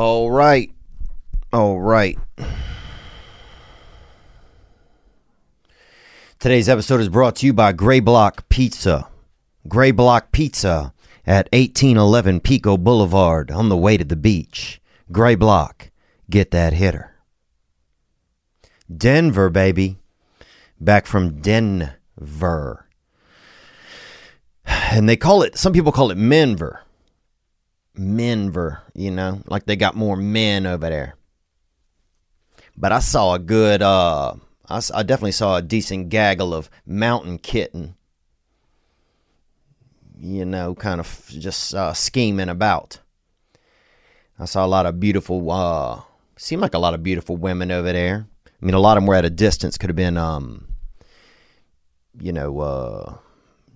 All right. All right. Today's episode is brought to you by Gray Block Pizza. Gray Block Pizza at 1811 Pico Boulevard on the way to the beach. Gray Block, get that hitter. Denver, baby. Back from Denver. And they call it, some people call it Menver. Menver, you know, like they got more men over there. But I saw a good, uh, I definitely saw a decent gaggle of mountain kitten, you know, kind of just uh, scheming about. I saw a lot of beautiful, uh, seemed like a lot of beautiful women over there. I mean, a lot of them were at a distance, could have been, um, you know, uh,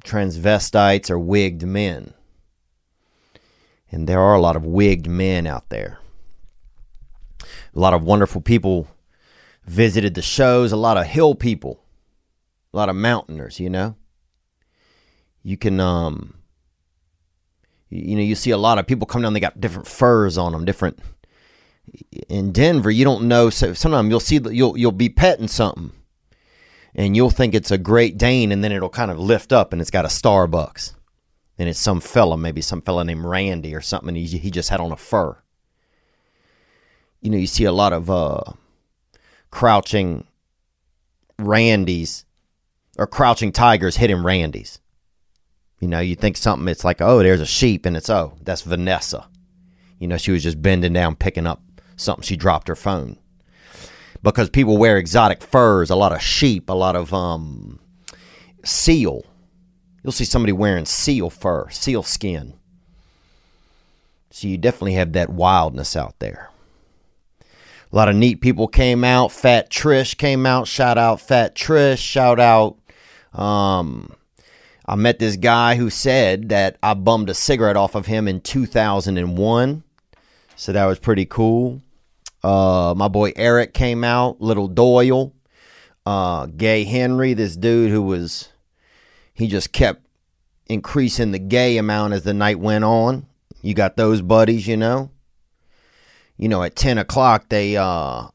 transvestites or wigged men. And there are a lot of wigged men out there. A lot of wonderful people visited the shows, a lot of hill people, a lot of mountainers, you know. You can um you know, you see a lot of people come down, they got different furs on them, different in Denver, you don't know so sometimes you'll see you'll you'll be petting something and you'll think it's a Great Dane and then it'll kind of lift up and it's got a Starbucks and it's some fella, maybe some fella named Randy or something. He he just had on a fur. You know, you see a lot of uh, crouching Randys or crouching tigers hitting Randys. You know, you think something. It's like, oh, there's a sheep, and it's oh, that's Vanessa. You know, she was just bending down picking up something. She dropped her phone because people wear exotic furs. A lot of sheep, a lot of um, seal. You'll see somebody wearing seal fur, seal skin. So you definitely have that wildness out there. A lot of neat people came out. Fat Trish came out. Shout out Fat Trish. Shout out. Um, I met this guy who said that I bummed a cigarette off of him in 2001. So that was pretty cool. Uh, my boy Eric came out. Little Doyle. Uh, Gay Henry, this dude who was he just kept increasing the gay amount as the night went on. You got those buddies, you know. You know, at ten o'clock they uh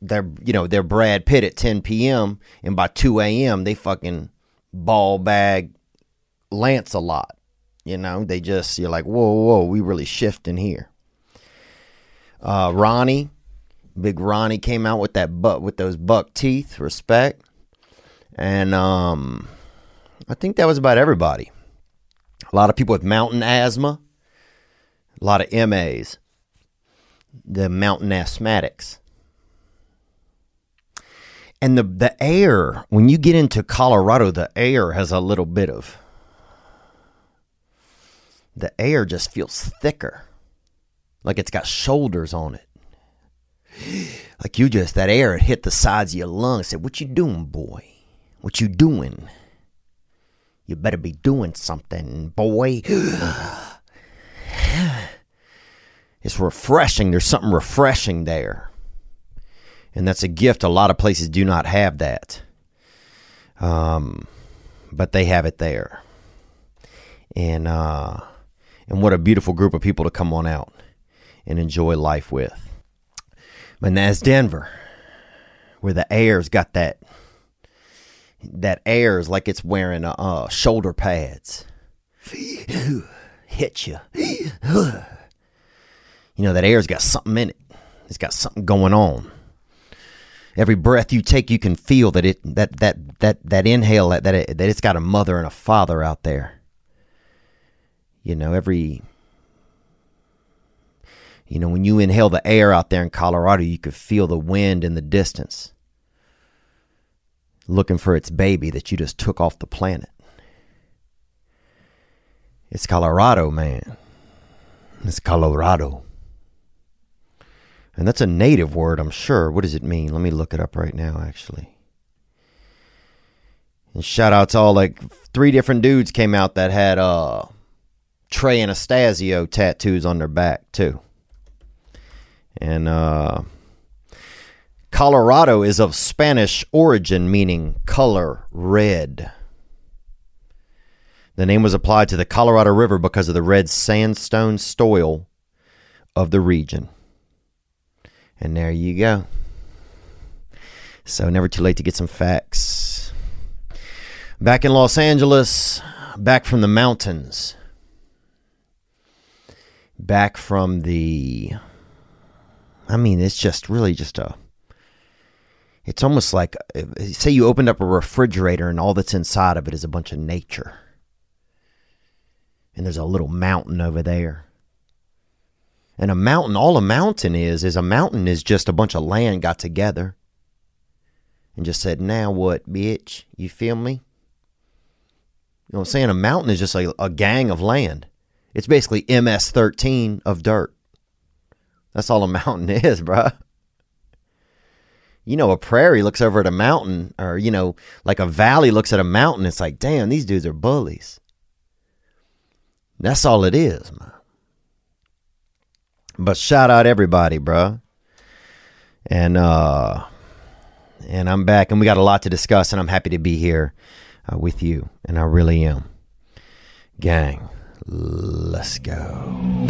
they're you know, they're Brad Pitt at ten PM and by two AM they fucking ball bag Lancelot. You know, they just you're like, whoa, whoa, we really shifting here. Uh Ronnie, big Ronnie came out with that butt with those buck teeth, respect. And um I think that was about everybody. A lot of people with mountain asthma, a lot of MAs, the mountain asthmatics. And the, the air, when you get into Colorado, the air has a little bit of, the air just feels thicker. Like it's got shoulders on it. Like you just, that air hit the sides of your lungs. Said, what you doing, boy? What you doing? You better be doing something, boy. it's refreshing. There's something refreshing there. And that's a gift. A lot of places do not have that. Um, but they have it there. And uh, and what a beautiful group of people to come on out and enjoy life with. But that's Denver, where the air's got that that air is like it's wearing uh, shoulder pads. Hit you. You know, that air's got something in it. It's got something going on. Every breath you take, you can feel that it that that that that inhale that that, it, that it's got a mother and a father out there. You know, every you know, when you inhale the air out there in Colorado, you could feel the wind in the distance looking for its baby that you just took off the planet. It's Colorado, man. It's Colorado. And that's a native word, I'm sure. What does it mean? Let me look it up right now, actually. And shout out to all like three different dudes came out that had uh Trey Anastasio tattoos on their back too. And uh Colorado is of Spanish origin, meaning color red. The name was applied to the Colorado River because of the red sandstone soil of the region. And there you go. So, never too late to get some facts. Back in Los Angeles, back from the mountains, back from the. I mean, it's just really just a. It's almost like, say, you opened up a refrigerator and all that's inside of it is a bunch of nature. And there's a little mountain over there. And a mountain, all a mountain is, is a mountain is just a bunch of land got together and just said, now what, bitch? You feel me? You know what I'm saying? A mountain is just a, a gang of land. It's basically MS 13 of dirt. That's all a mountain is, bruh. You know, a prairie looks over at a mountain, or, you know, like a valley looks at a mountain. It's like, damn, these dudes are bullies. That's all it is, man. But shout out everybody, bruh. And, uh, and I'm back, and we got a lot to discuss, and I'm happy to be here uh, with you, and I really am. Gang, let's go.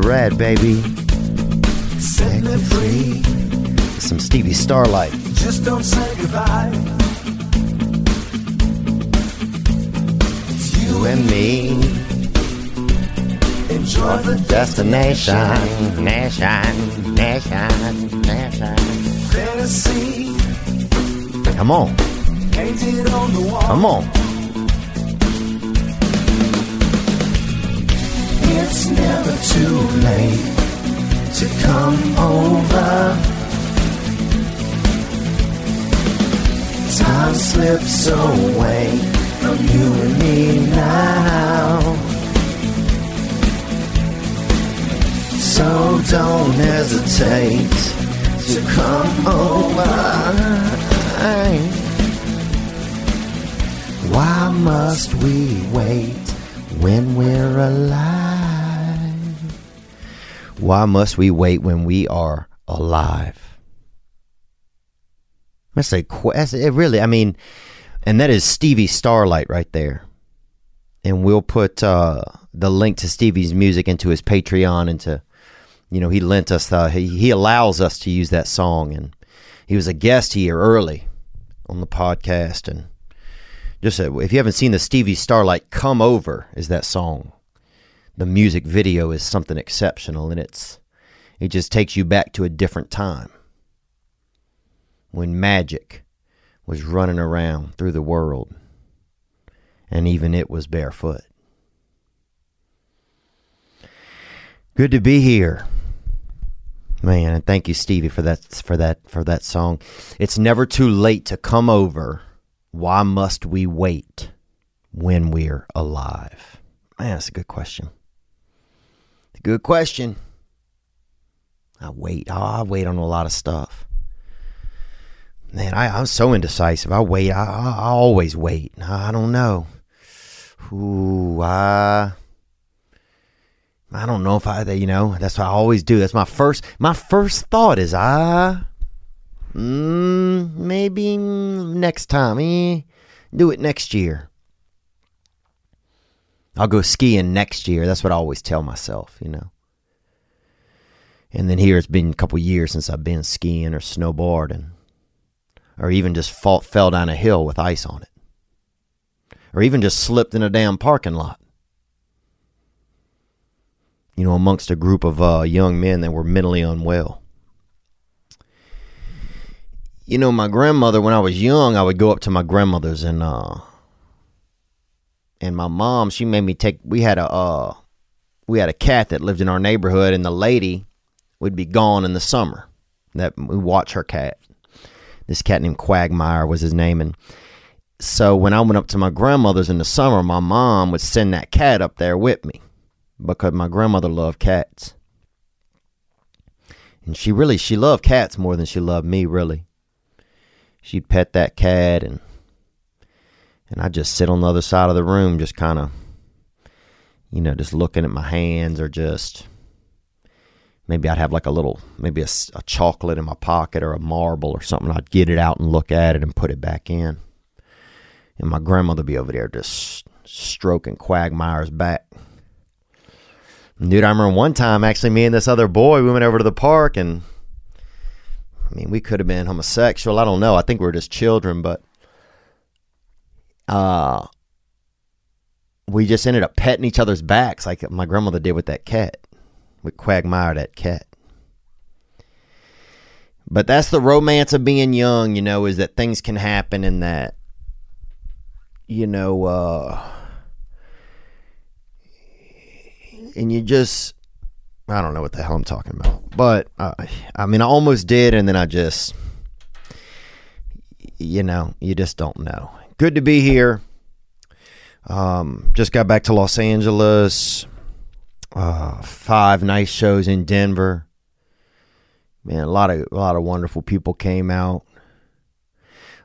The Red, baby. Set me free. Some Stevie Starlight. Just don't say goodbye. It's You and me. enjoy the Destination. Nation. Nation. Nation. fantasy Come on. painted on the wall. Come on. It's never too late to come over. Time slips away from you and me now. So don't hesitate to come over. Why must we wait when we're alive? Why must we wait when we are alive? That's a que- that's it really. I mean, and that is Stevie Starlight right there. And we'll put uh, the link to Stevie's music into his Patreon. Into you know, he lent us. the he he allows us to use that song, and he was a guest here early on the podcast. And just uh, if you haven't seen the Stevie Starlight "Come Over" is that song the music video is something exceptional and it's it just takes you back to a different time when magic was running around through the world and even it was barefoot. Good to be here. Man and thank you stevie for that for that for that song. It's never too late to come over. Why must we wait when we're alive? Man that's a good question Good question. I wait. Oh, I wait on a lot of stuff. Man, I, I'm so indecisive. I wait. I, I, I always wait. I, I don't know. Ooh, I. I don't know if I, you know, that's what I always do. That's my first, my first thought is I, mm, maybe next time, eh, do it next year. I'll go skiing next year. That's what I always tell myself, you know. And then here it's been a couple years since I've been skiing or snowboarding, or even just fell down a hill with ice on it, or even just slipped in a damn parking lot. You know, amongst a group of uh, young men that were mentally unwell. You know, my grandmother, when I was young, I would go up to my grandmother's and uh, and my mom she made me take we had a uh we had a cat that lived in our neighborhood and the lady would be gone in the summer that we watch her cat This cat named Quagmire was his name, and so when I went up to my grandmother's in the summer, my mom would send that cat up there with me because my grandmother loved cats. And she really she loved cats more than she loved me, really. She'd pet that cat and and I'd just sit on the other side of the room just kind of you know, just looking at my hands or just maybe I'd have like a little maybe a, a chocolate in my pocket or a marble or something. I'd get it out and look at it and put it back in and my grandmother be over there just stroking Quagmire's back. Dude, I remember one time actually me and this other boy we went over to the park and I mean we could have been homosexual. I don't know. I think we were just children, but uh we just ended up petting each other's backs like my grandmother did with that cat. With Quagmire that cat. But that's the romance of being young, you know, is that things can happen and that you know, uh, and you just, I don't know what the hell I'm talking about. But uh, I mean, I almost did, and then I just, you know, you just don't know. Good to be here. Um, just got back to Los Angeles. Uh, five nice shows in Denver. Man, a lot of a lot of wonderful people came out.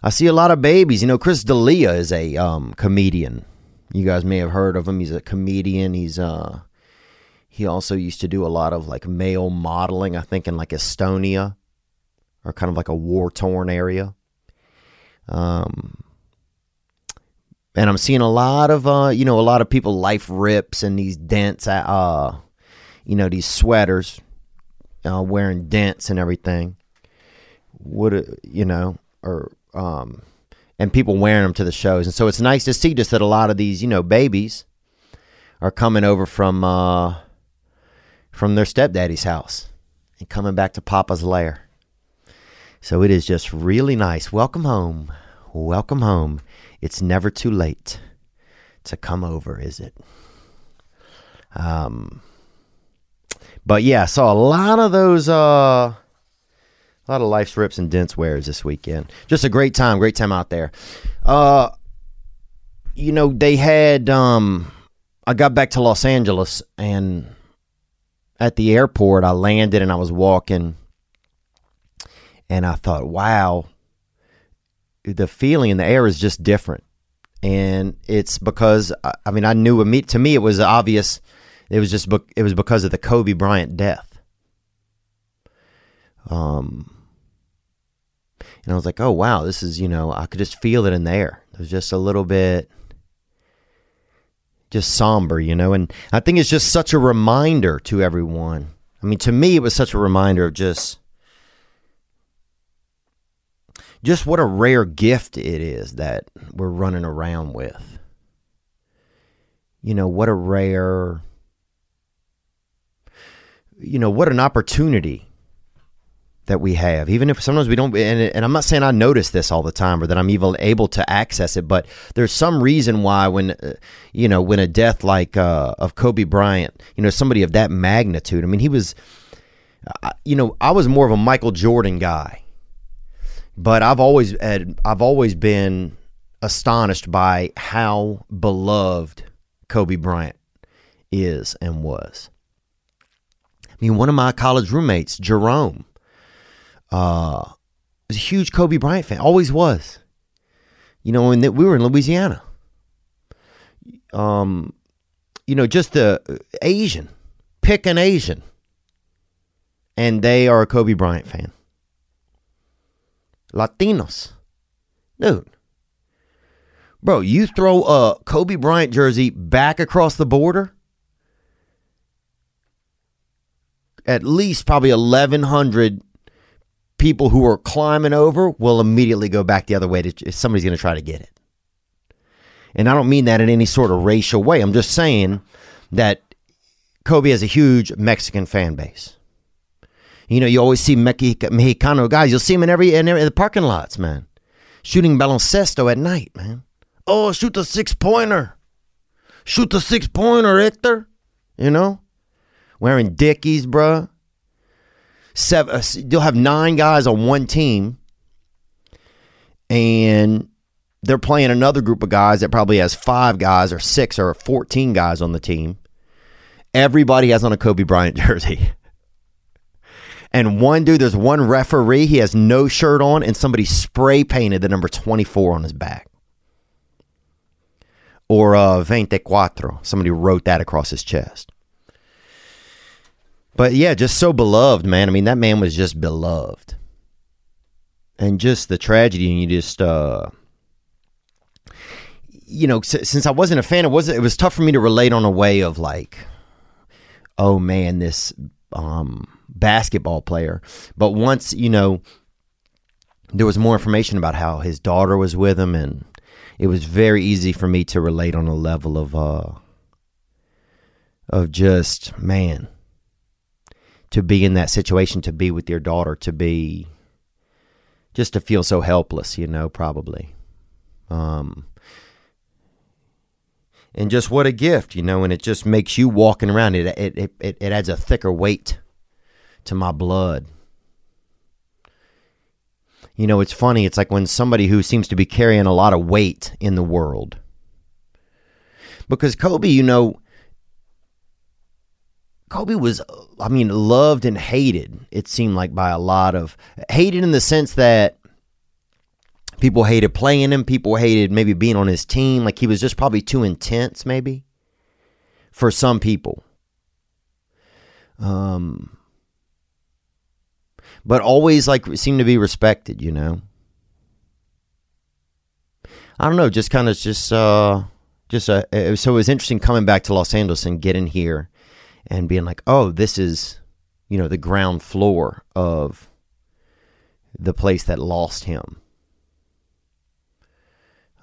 I see a lot of babies. You know, Chris D'Elia is a um, comedian. You guys may have heard of him. He's a comedian. He's uh, he also used to do a lot of like male modeling. I think in like Estonia, or kind of like a war torn area. Um, and I'm seeing a lot of uh, you know, a lot of people life rips and these dents. Uh, you know, these sweaters, uh, wearing dents and everything. Would you know, or um, and people wearing them to the shows. And so it's nice to see just that a lot of these, you know, babies are coming over from uh, from their stepdaddy's house and coming back to Papa's lair. So it is just really nice. Welcome home. Welcome home. It's never too late to come over, is it? Um, but yeah, saw a lot of those uh a lot of life's rips and dents wears this weekend. Just a great time, great time out there. Uh, you know, they had. Um, I got back to Los Angeles and at the airport, I landed and I was walking, and I thought, wow, the feeling in the air is just different, and it's because I mean I knew to me it was obvious. It was just it was because of the Kobe Bryant death. Um, and I was like, oh, wow, this is, you know, I could just feel it in the air. It was just a little bit just somber, you know. And I think it's just such a reminder to everyone. I mean, to me, it was such a reminder of just just what a rare gift it is that we're running around with. You know, what a rare, you know, what an opportunity that we have, even if sometimes we don't. And, and, I'm not saying I notice this all the time or that I'm even able to access it, but there's some reason why when, uh, you know, when a death like uh, of Kobe Bryant, you know, somebody of that magnitude. I mean, he was, uh, you know, I was more of a Michael Jordan guy, but I've always had, I've always been astonished by how beloved Kobe Bryant is and was. I mean, one of my college roommates, Jerome, uh, was a huge Kobe Bryant fan. Always was. You know, when we were in Louisiana. Um, you know, just the Asian. Pick an Asian. And they are a Kobe Bryant fan. Latinos. Dude. Bro, you throw a Kobe Bryant jersey back across the border, at least probably 1,100 people who are climbing over will immediately go back the other way to, if somebody's going to try to get it. And I don't mean that in any sort of racial way. I'm just saying that Kobe has a huge Mexican fan base. You know, you always see Mexicano guys. You'll see them in every in, every, in the parking lots, man, shooting baloncesto at night, man. Oh, shoot the six pointer, shoot the six pointer, Hector. You know, wearing Dickies, bruh seven, uh, you'll have nine guys on one team, and they're playing another group of guys that probably has five guys or six or 14 guys on the team. Everybody has on a Kobe Bryant jersey. And one dude, there's one referee, he has no shirt on, and somebody spray painted the number 24 on his back. Or uh, 24. Somebody wrote that across his chest. But yeah, just so beloved, man. I mean, that man was just beloved. And just the tragedy, and you just, uh, you know, since I wasn't a fan, it was it was tough for me to relate on a way of like, oh man, this um, basketball player. But once you know, there was more information about how his daughter was with him, and it was very easy for me to relate on a level of uh, of just man to be in that situation, to be with your daughter, to be just to feel so helpless, you know, probably. Um, and just what a gift, you know, and it just makes you walking around. It it it, it adds a thicker weight to my blood. You know, it's funny. It's like when somebody who seems to be carrying a lot of weight in the world. Because Kobe, you know, Kobe was, I mean, loved and hated, it seemed like, by a lot of, hated in the sense that People hated playing him. People hated maybe being on his team. Like he was just probably too intense, maybe for some people. Um, but always like seemed to be respected, you know. I don't know, just kind of just uh just uh so it was interesting coming back to Los Angeles and getting here and being like, "Oh, this is you know, the ground floor of the place that lost him."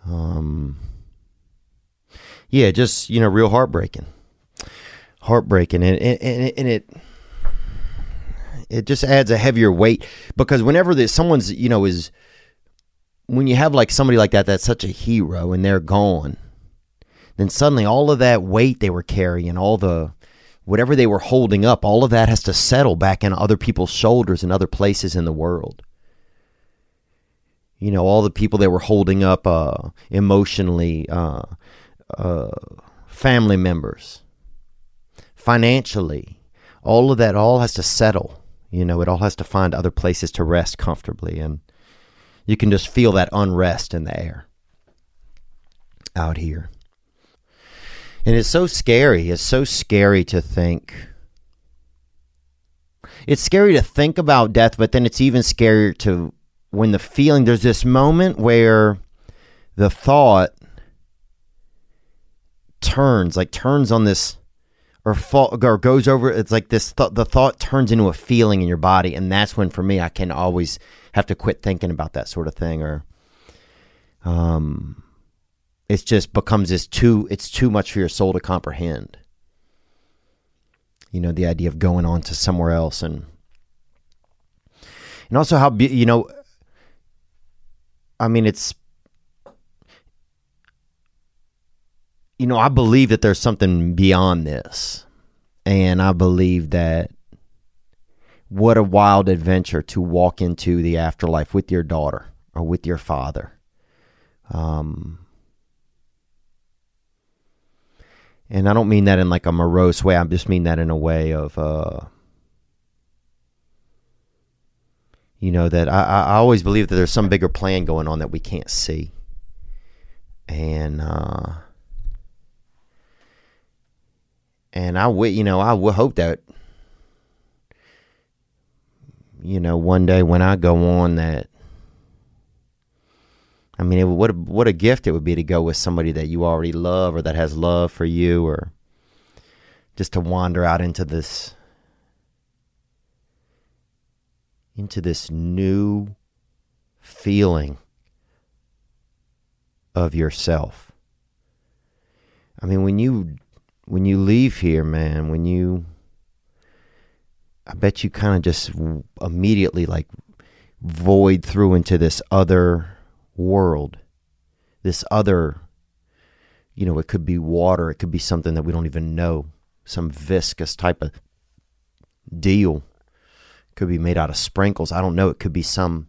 Um, yeah, just you know, real heartbreaking, heartbreaking, and and, and it it just adds a heavier weight because whenever that someone's you know is when you have like somebody like that that's such a hero and they're gone, then suddenly all of that weight they were carrying, all the whatever they were holding up, all of that has to settle back in other people's shoulders and other places in the world. You know all the people that were holding up uh, emotionally uh, uh, family members financially all of that all has to settle you know it all has to find other places to rest comfortably and you can just feel that unrest in the air out here. And it's so scary it's so scary to think. It's scary to think about death but then it's even scarier to when the feeling there's this moment where the thought turns like turns on this or fall, or goes over it's like this th- the thought turns into a feeling in your body. And that's when for me I can always have to quit thinking about that sort of thing or um it just becomes this too it's too much for your soul to comprehend. You know the idea of going on to somewhere else and and also how you know I mean, it's you know, I believe that there's something beyond this. And I believe that what a wild adventure to walk into the afterlife with your daughter or with your father. Um, and I don't mean that in like a morose way. I just mean that in a way of uh, you know that I, I always believe that there's some bigger plan going on that we can't see and uh and I would you know I would hope that you know one day when I go on that I mean it, what a, what a gift it would be to go with somebody that you already love or that has love for you or just to wander out into this into this new feeling of yourself. I mean, when you when you leave here, man, when you I bet you kind of just immediately like void through into this other world. This other you know, it could be water, it could be something that we don't even know, some viscous type of deal could be made out of sprinkles. I don't know. It could be some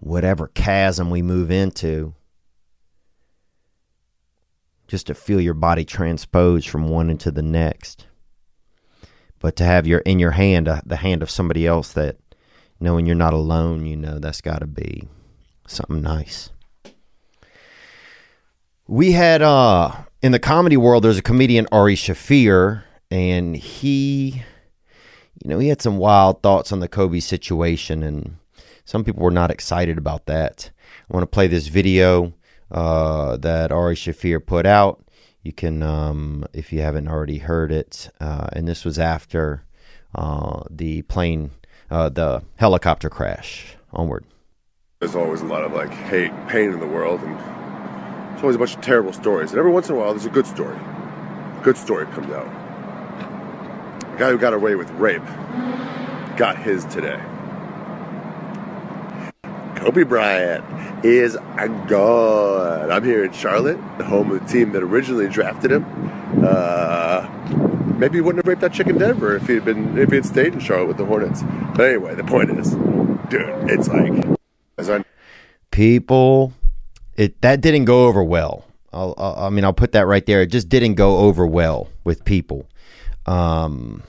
whatever chasm we move into, just to feel your body transpose from one into the next. But to have your in your hand uh, the hand of somebody else that knowing you're not alone, you know that's got to be something nice. We had uh in the comedy world there's a comedian Ari Shaffir and he you know, he had some wild thoughts on the Kobe situation and some people were not excited about that. I want to play this video uh, that Ari Shaffir put out. You can, um, if you haven't already heard it, uh, and this was after uh, the plane, uh, the helicopter crash. Onward. There's always a lot of like hate, pain in the world, and there's always a bunch of terrible stories. And every once in a while, there's a good story. A good story comes out. The guy who got away with rape got his today. Kobe Bryant is god. I'm here in Charlotte, the home of the team that originally drafted him. Uh, maybe he wouldn't have raped that chick in Denver if he'd been if he had stayed in Charlotte with the Hornets. But anyway, the point is, dude, it's like as I people it that didn't go over well I'll, i mean i'll put that right there it just didn't go over well with people um,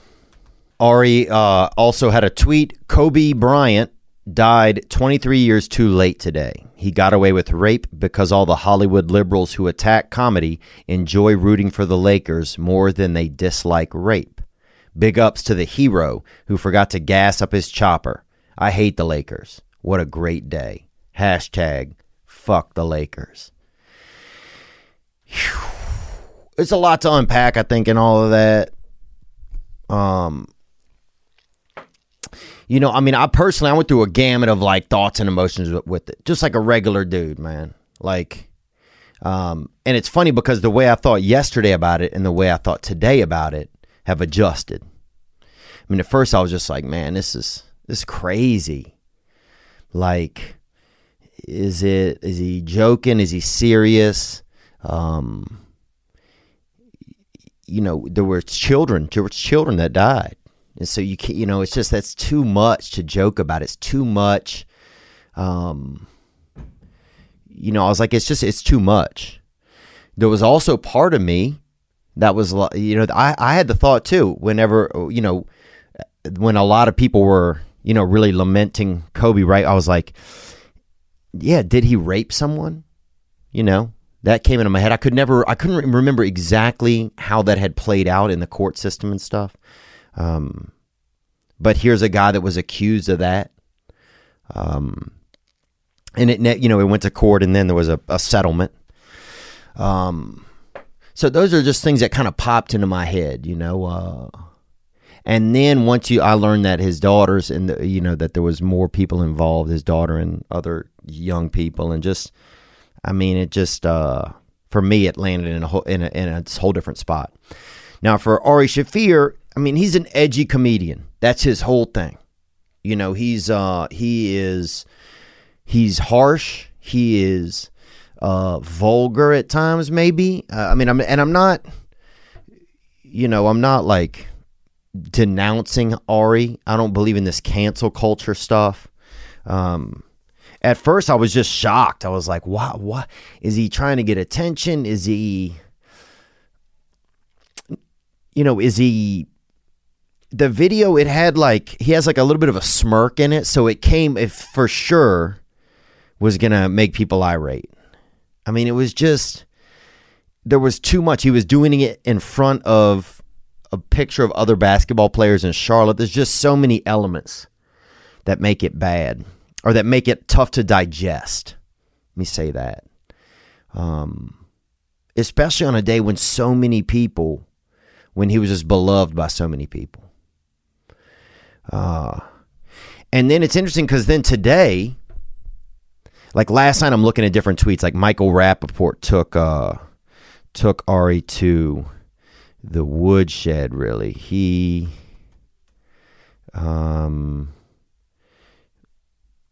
ari uh, also had a tweet kobe bryant died 23 years too late today he got away with rape because all the hollywood liberals who attack comedy enjoy rooting for the lakers more than they dislike rape big ups to the hero who forgot to gas up his chopper i hate the lakers what a great day Hashtag fuck the Lakers. Whew. It's a lot to unpack, I think, in all of that. Um, you know, I mean, I personally, I went through a gamut of like thoughts and emotions with, with it, just like a regular dude, man. Like, um, and it's funny because the way I thought yesterday about it and the way I thought today about it have adjusted. I mean, at first I was just like, man, this is this is crazy. Like, is it is he joking? Is he serious? Um, you know, there were children. There were children that died, and so you can You know, it's just that's too much to joke about. It's too much. Um, you know, I was like, it's just it's too much. There was also part of me that was, you know, I I had the thought too. Whenever you know, when a lot of people were, you know, really lamenting Kobe, right? I was like yeah, did he rape someone? You know, that came into my head. I could never, I couldn't remember exactly how that had played out in the court system and stuff. Um, but here's a guy that was accused of that. Um, and it, you know, it went to court and then there was a, a settlement. Um, so those are just things that kind of popped into my head, you know, uh, and then once you, I learned that his daughters and the, you know that there was more people involved, his daughter and other young people, and just, I mean, it just uh, for me it landed in a whole in a, in a whole different spot. Now for Ari Shaffir, I mean, he's an edgy comedian. That's his whole thing. You know, he's uh he is he's harsh. He is uh vulgar at times maybe. Uh, I mean, I'm and I'm not you know, I'm not like denouncing Ari. I don't believe in this cancel culture stuff. Um, at first, I was just shocked. I was like, "What? What is he trying to get attention? Is he, you know, is he?" The video it had like he has like a little bit of a smirk in it, so it came if for sure was gonna make people irate. I mean, it was just there was too much. He was doing it in front of a picture of other basketball players in Charlotte. There's just so many elements that make it bad or that make it tough to digest. Let me say that. Um, especially on a day when so many people, when he was just beloved by so many people. Uh, and then it's interesting because then today, like last night, I'm looking at different tweets. Like Michael Rapaport took uh, took Ari to the woodshed really. He um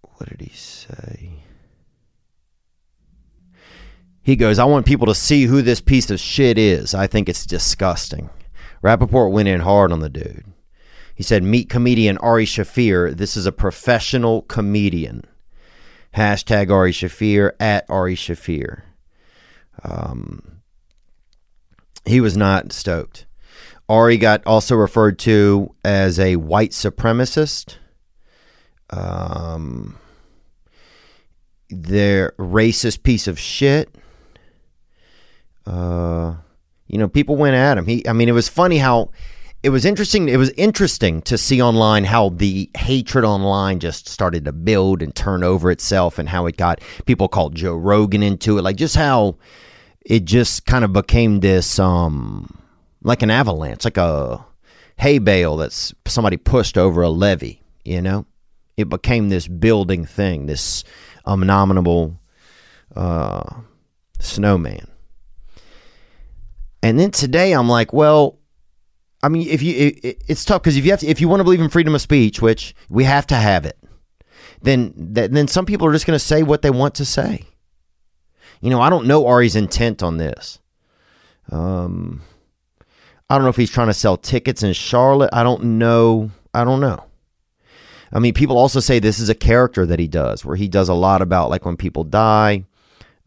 what did he say? He goes i want people to see who this piece of shit is. I think it's disgusting. Rapaport went in hard on the dude he said meet comedian ari shaffir this is a professional comedian Hashtag Ari Shaffir at Ari Shaffir. Um, he was not stoked. Ari got also referred to as a white supremacist. Um, they're racist piece of shit. Uh, you know, people went at him. He, I mean, it was funny how it was interesting. It was interesting to see online how the hatred online just started to build and turn over itself, and how it got people called Joe Rogan into it. Like just how it just kind of became this, um, like an avalanche, like a hay bale that's somebody pushed over a levee. You know, it became this building thing, this abominable uh, snowman. And then today, I'm like, well, I mean, if you, it, it's tough because if you have, to, if you want to believe in freedom of speech, which we have to have it, then then some people are just going to say what they want to say. You know, I don't know Ari's intent on this. Um, I don't know if he's trying to sell tickets in Charlotte. I don't know. I don't know. I mean, people also say this is a character that he does, where he does a lot about like when people die.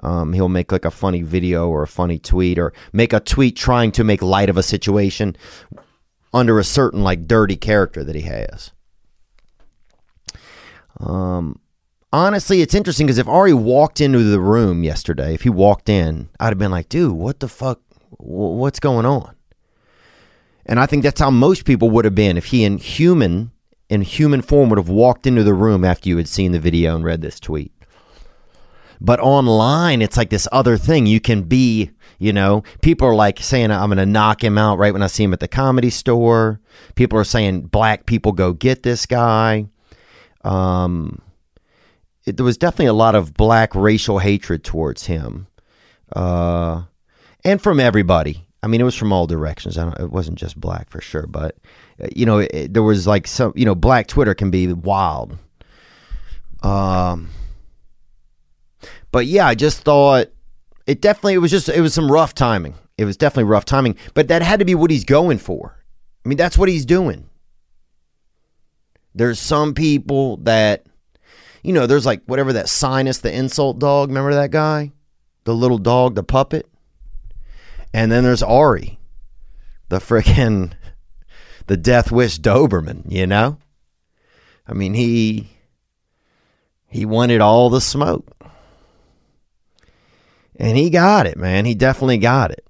Um, he'll make like a funny video or a funny tweet or make a tweet trying to make light of a situation under a certain like dirty character that he has. Um, honestly, it's interesting because if Ari walked into the room yesterday, if he walked in, I'd have been like, dude, what the fuck? What's going on? And I think that's how most people would have been if he in human in human form would have walked into the room after you had seen the video and read this tweet. But online, it's like this other thing. You can be, you know, people are like saying, I'm going to knock him out right when I see him at the comedy store. People are saying, black people go get this guy. Um, it, there was definitely a lot of black racial hatred towards him. Uh, and from everybody. I mean, it was from all directions. it wasn't just black for sure, but uh, you know, it, there was like some, you know, black Twitter can be wild. Um, but yeah, I just thought it definitely, it was just, it was some rough timing. It was definitely rough timing, but that had to be what he's going for. I mean, that's what he's doing. There's some people that, you know, there's like whatever that sinus, the insult dog. Remember that guy? The little dog, the puppet? And then there's Ari, the freaking the Death Wish Doberman, you know? I mean, he he wanted all the smoke. And he got it, man. He definitely got it.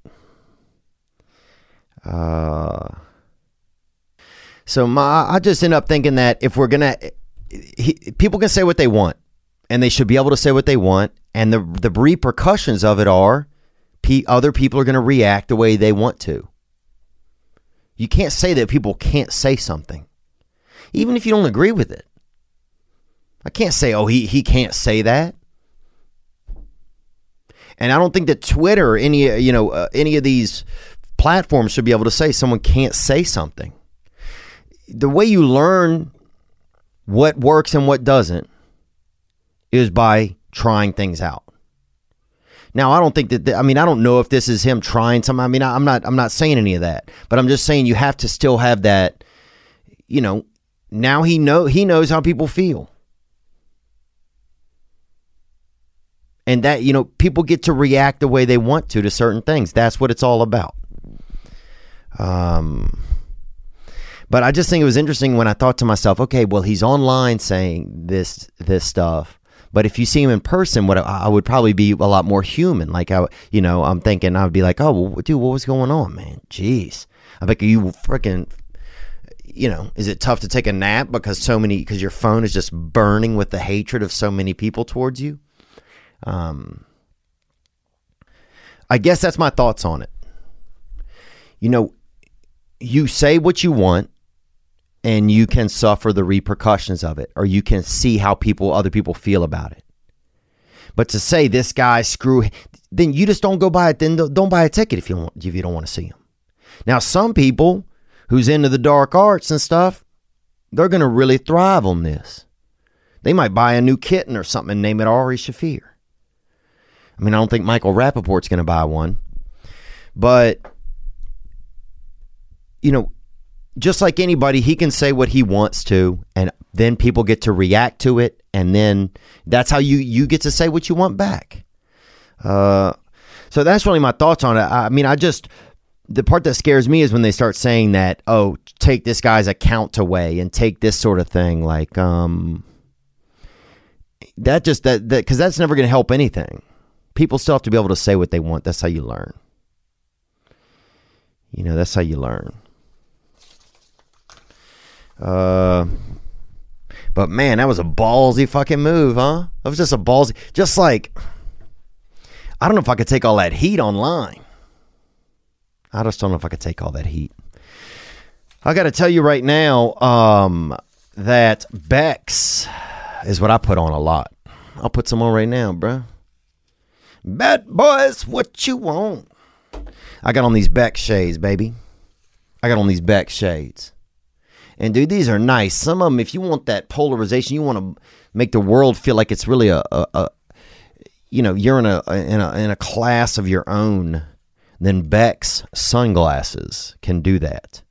Uh so my I just end up thinking that if we're going to people can say what they want and they should be able to say what they want and the the repercussions of it are other people are to react the way they want to. You can't say that people can't say something, even if you don't agree with it. I can't say, oh, he, he can't say that. And I don't think that Twitter or any, you know, uh, any of these platforms should be able to say someone can't say something. The way you learn what works and what doesn't is by trying things out. Now, I don't think that. I mean, I don't know if this is him trying something. I mean, I, I'm not. I'm not saying any of that. But I'm just saying you have to still have that. You know, now he know he knows how people feel, and that you know people get to react the way they want to to certain things. That's what it's all about. Um. But I just think it was interesting when I thought to myself, okay, well, he's online saying this this stuff but if you see him in person, what I would probably be a lot more human. Like I, you know, I'm thinking I would be like, oh, well, dude, what was going on, man? Jeez, I'm like, you freaking, you know, is it tough to take a nap because so many because your phone is just burning with the hatred of so many people towards you? Um, I guess that's my thoughts on it. You know, you say what you want and you can suffer the repercussions of it or you can see how people other people feel about it. But to say this guy screw then you just don't go buy it then don't buy a ticket if you if you don't want to see him now some people who's into the dark arts and stuff they're going to really thrive on this. They might buy a new kitten or something and name it Ari Shaffir I mean I don't think Michael Rapaport's going to buy one but you know just like anybody, he can say what he wants to, and then people get to react to it and then that's how you you get to say what you want back. Uh, so that's really my thoughts on it. I mean, I just the part that scares me is when they start saying that, oh, take this guy's account away and take this sort of thing, like um, that just that that because that's never going to help anything. People still have to be able to say what they want. That's how you learn. You know, that's how you learn. Uh, but man, that was a ballsy fucking move, huh? That was just a ballsy, just like I don't know if I could take all that heat online. I just don't know if I could take all that heat. I got to tell you right now um, that Bex is what I put on a lot. I'll put some on right now, bruh. Bad boys, what you want? I got on these Bex shades, baby. I got on these Bex shades. And dude, these are nice. Some of them, if you want that polarization, you want to make the world feel like it's really a, a, a you know, you're in a, in a in a class of your own. Then Bex sunglasses can do that.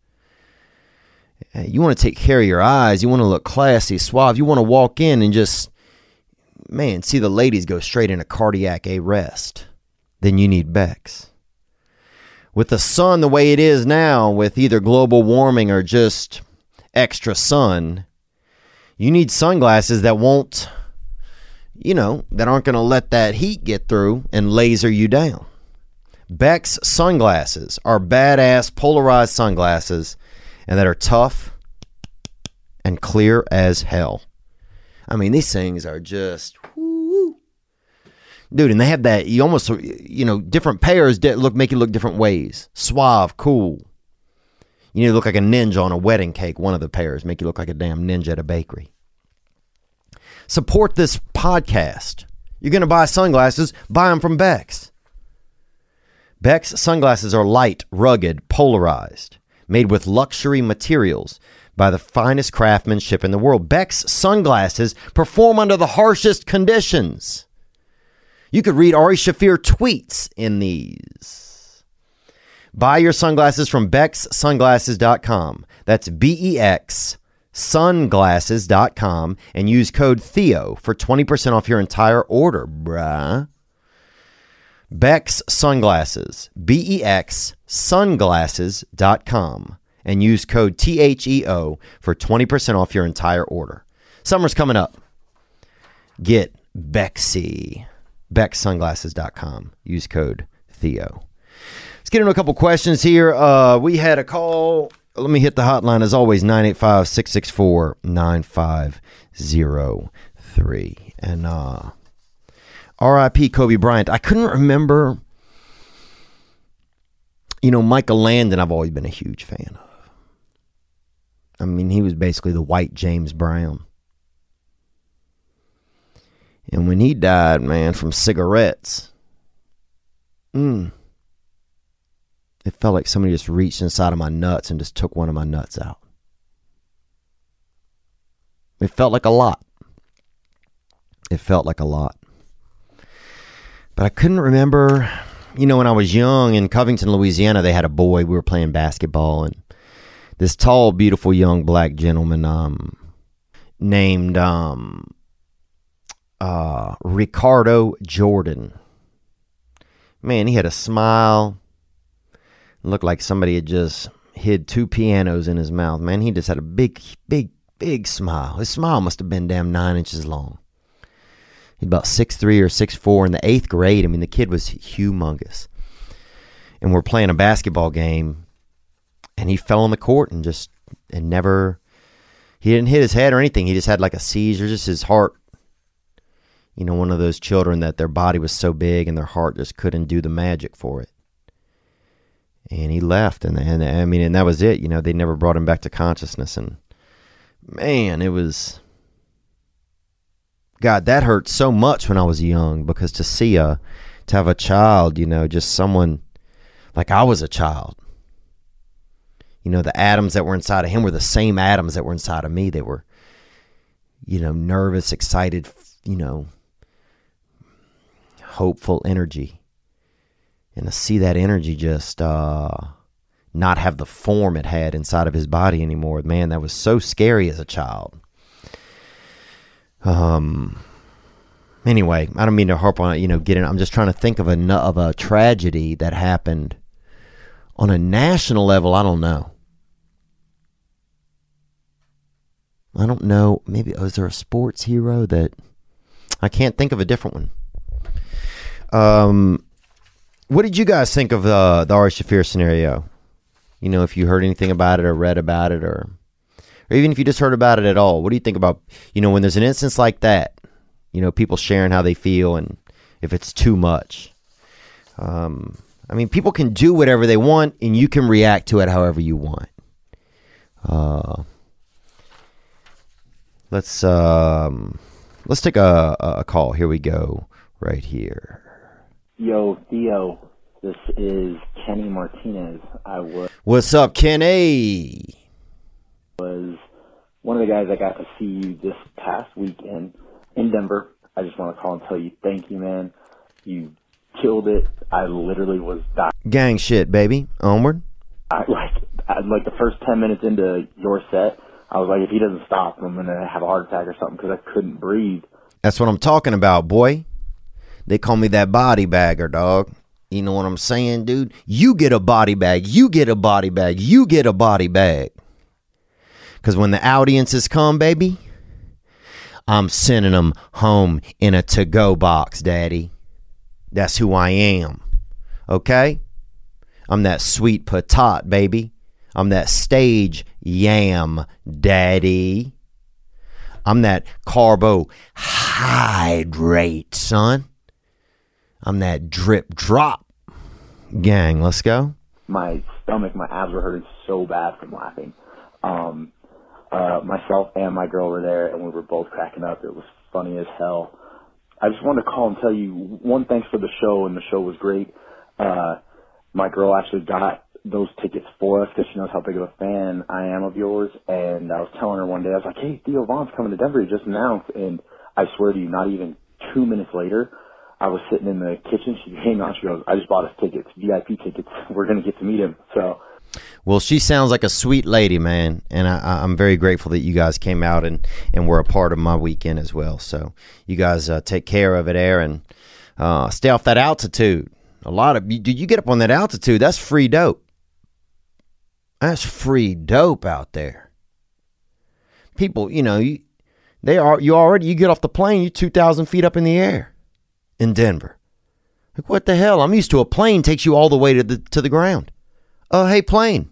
You want to take care of your eyes. You want to look classy, suave. You want to walk in and just, man, see the ladies go straight into cardiac arrest. Then you need Bex. With the sun the way it is now, with either global warming or just extra sun, you need sunglasses that won't, you know, that aren't going to let that heat get through and laser you down. Bex sunglasses are badass polarized sunglasses and that are tough and clear as hell. I mean, these things are just woo. Dude, and they have that you almost you know, different pairs look make you look different ways. Suave, cool. You need to look like a ninja on a wedding cake, one of the pairs, make you look like a damn ninja at a bakery. Support this podcast. You're going to buy sunglasses, buy them from Bex. Bex sunglasses are light, rugged, polarized, made with luxury materials by the finest craftsmanship in the world. Bex sunglasses perform under the harshest conditions. You could read Ari Shaffir tweets in these. Buy your sunglasses from BexSunglasses.com. That's B E X sunglasses.com and use code Theo for 20% off your entire order, bruh. Bex Sunglasses, B E X sunglasses.com and use code THEO for 20% off your entire order. Summer's coming up. Get Bexy. BexSunglasses.com. Use code Theo. Let's get into a couple questions here. Uh, we had a call. Let me hit the hotline as always 985 664 9503. And uh, RIP Kobe Bryant. I couldn't remember. You know, Michael Landon, I've always been a huge fan of. I mean, he was basically the white James Brown. And when he died, man, from cigarettes, mm, it felt like somebody just reached inside of my nuts and just took one of my nuts out. It felt like a lot. It felt like a lot. But I couldn't remember, you know, when I was young in Covington, Louisiana, they had a boy. We were playing basketball, and this tall, beautiful young black gentleman um, named um, uh, Ricardo Jordan. Man, he had a smile. Looked like somebody had just hid two pianos in his mouth. Man, he just had a big, big, big smile. His smile must have been damn nine inches long. He's about six three or six four in the eighth grade. I mean, the kid was humongous. And we're playing a basketball game, and he fell on the court and just and never. He didn't hit his head or anything. He just had like a seizure. Just his heart. You know, one of those children that their body was so big and their heart just couldn't do the magic for it. And he left, and and I mean, and that was it. You know, they never brought him back to consciousness, and man, it was God, that hurt so much when I was young because to see a, to have a child, you know, just someone like I was a child. You know, the atoms that were inside of him were the same atoms that were inside of me. They were, you know, nervous, excited, you know, hopeful energy. And to see that energy just uh, not have the form it had inside of his body anymore, man, that was so scary as a child. Um. Anyway, I don't mean to harp on it. You know, getting. I'm just trying to think of a of a tragedy that happened on a national level. I don't know. I don't know. Maybe oh, is there a sports hero that I can't think of a different one. Um, what did you guys think of uh, the Ari Shaffir scenario? You know, if you heard anything about it or read about it, or or even if you just heard about it at all, what do you think about you know when there's an instance like that? You know, people sharing how they feel and if it's too much. Um, I mean, people can do whatever they want, and you can react to it however you want. Uh, let's um, let's take a, a call. Here we go, right here. Yo, Theo, this is Kenny Martinez. I was What's up, Kenny? was one of the guys that got to see you this past weekend in Denver. I just want to call and tell you thank you, man. You killed it. I literally was dying. Gang shit, baby. Onward. I, like, I, like the first ten minutes into your set, I was like, if he doesn't stop, I'm gonna have a heart attack or something because I couldn't breathe. That's what I'm talking about, boy. They call me that body bagger, dog. You know what I'm saying, dude? You get a body bag. You get a body bag. You get a body bag. Because when the audiences come, baby, I'm sending them home in a to go box, daddy. That's who I am. Okay? I'm that sweet patat, baby. I'm that stage yam, daddy. I'm that carbohydrate, son. I'm that drip drop. Gang, let's go. my stomach, my abs were hurting so bad from laughing. Um, uh, myself and my girl were there, and we were both cracking up. It was funny as hell. I just wanted to call and tell you one thanks for the show, and the show was great. Uh, my girl actually got those tickets for us because she knows how big of a fan I am of yours. And I was telling her one day, I was like, "Hey, Theo Von's coming to Denver. He just announced." And I swear to you, not even two minutes later, I was sitting in the kitchen. She hang out. She goes, "I just bought us tickets, VIP tickets. We're gonna get to meet him." So Well, she sounds like a sweet lady, man, and I, I'm very grateful that you guys came out and, and were a part of my weekend as well. So you guys uh, take care of it Aaron. uh, stay off that altitude. A lot of dude, you get up on that altitude, that's free dope. That's free dope out there. People, you know, you, they are you already you get off the plane, you're two thousand feet up in the air in Denver. Like what the hell? I'm used to a plane takes you all the way to the to the ground. Uh, hey, plane.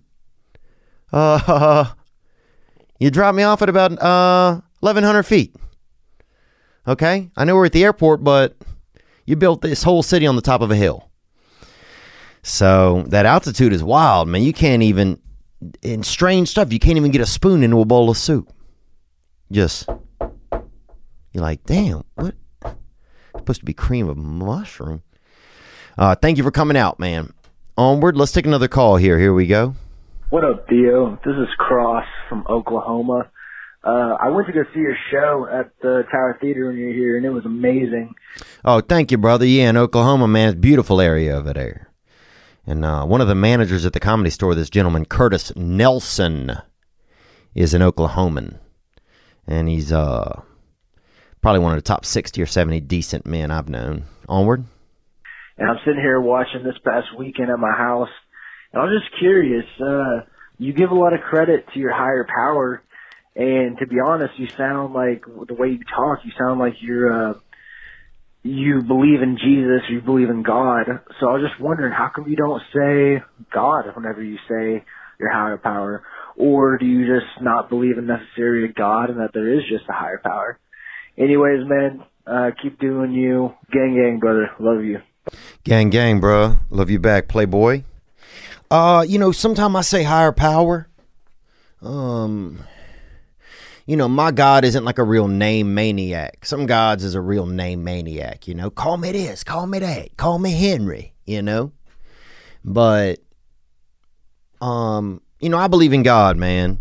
Uh, you drop me off at about uh 1,100 feet. Okay, I know we're at the airport, but you built this whole city on the top of a hill. So that altitude is wild, man. You can't even, in strange stuff, you can't even get a spoon into a bowl of soup. Just, you're like, damn, what? It's supposed to be cream of mushroom. Uh, thank you for coming out, man. Onward. Let's take another call here. Here we go. What up, Theo? This is Cross from Oklahoma. Uh, I went to go see your show at the Tower Theater when you were here, and it was amazing. Oh, thank you, brother. Yeah, in Oklahoma, man, it's a beautiful area over there. And uh, one of the managers at the comedy store, this gentleman, Curtis Nelson, is an Oklahoman. And he's uh, probably one of the top 60 or 70 decent men I've known. Onward. And I'm sitting here watching this past weekend at my house, and I'm just curious. Uh, you give a lot of credit to your higher power, and to be honest, you sound like the way you talk. You sound like you're uh, you believe in Jesus, you believe in God. So I was just wondering, how come you don't say God whenever you say your higher power, or do you just not believe in necessarily God and that there is just a higher power? Anyways, man, uh, keep doing you, gang, gang, brother, love you. Gang, gang, bro. Love you back, Playboy. Uh, you know, sometimes I say higher power. Um, you know, my God isn't like a real name maniac. Some gods is a real name maniac, you know. Call me this, call me that, call me Henry, you know. But um, you know, I believe in God, man.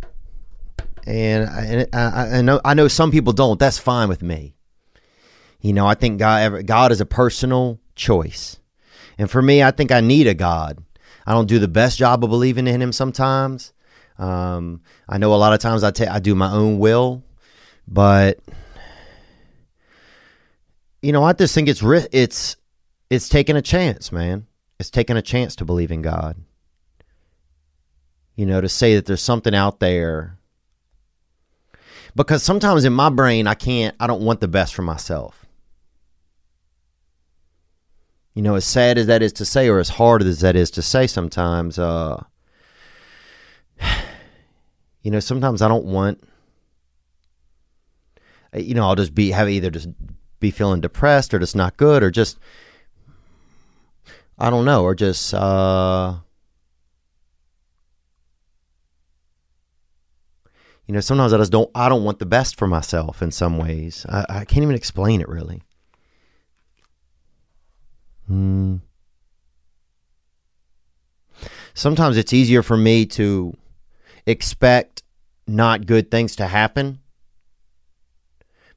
And I, and I, I know I know some people don't. That's fine with me. You know, I think God God is a personal choice. And for me, I think I need a God. I don't do the best job of believing in him sometimes. Um, I know a lot of times I ta- I do my own will, but you know, I just think it's ri- it's it's taking a chance, man. It's taking a chance to believe in God. You know, to say that there's something out there. Because sometimes in my brain, I can't, I don't want the best for myself. You know, as sad as that is to say, or as hard as that is to say sometimes, uh, you know, sometimes I don't want, you know, I'll just be, have either just be feeling depressed or just not good or just, I don't know, or just, uh, you know, sometimes I just don't, I don't want the best for myself in some ways. I, I can't even explain it really. Hmm. Sometimes it's easier for me to expect not good things to happen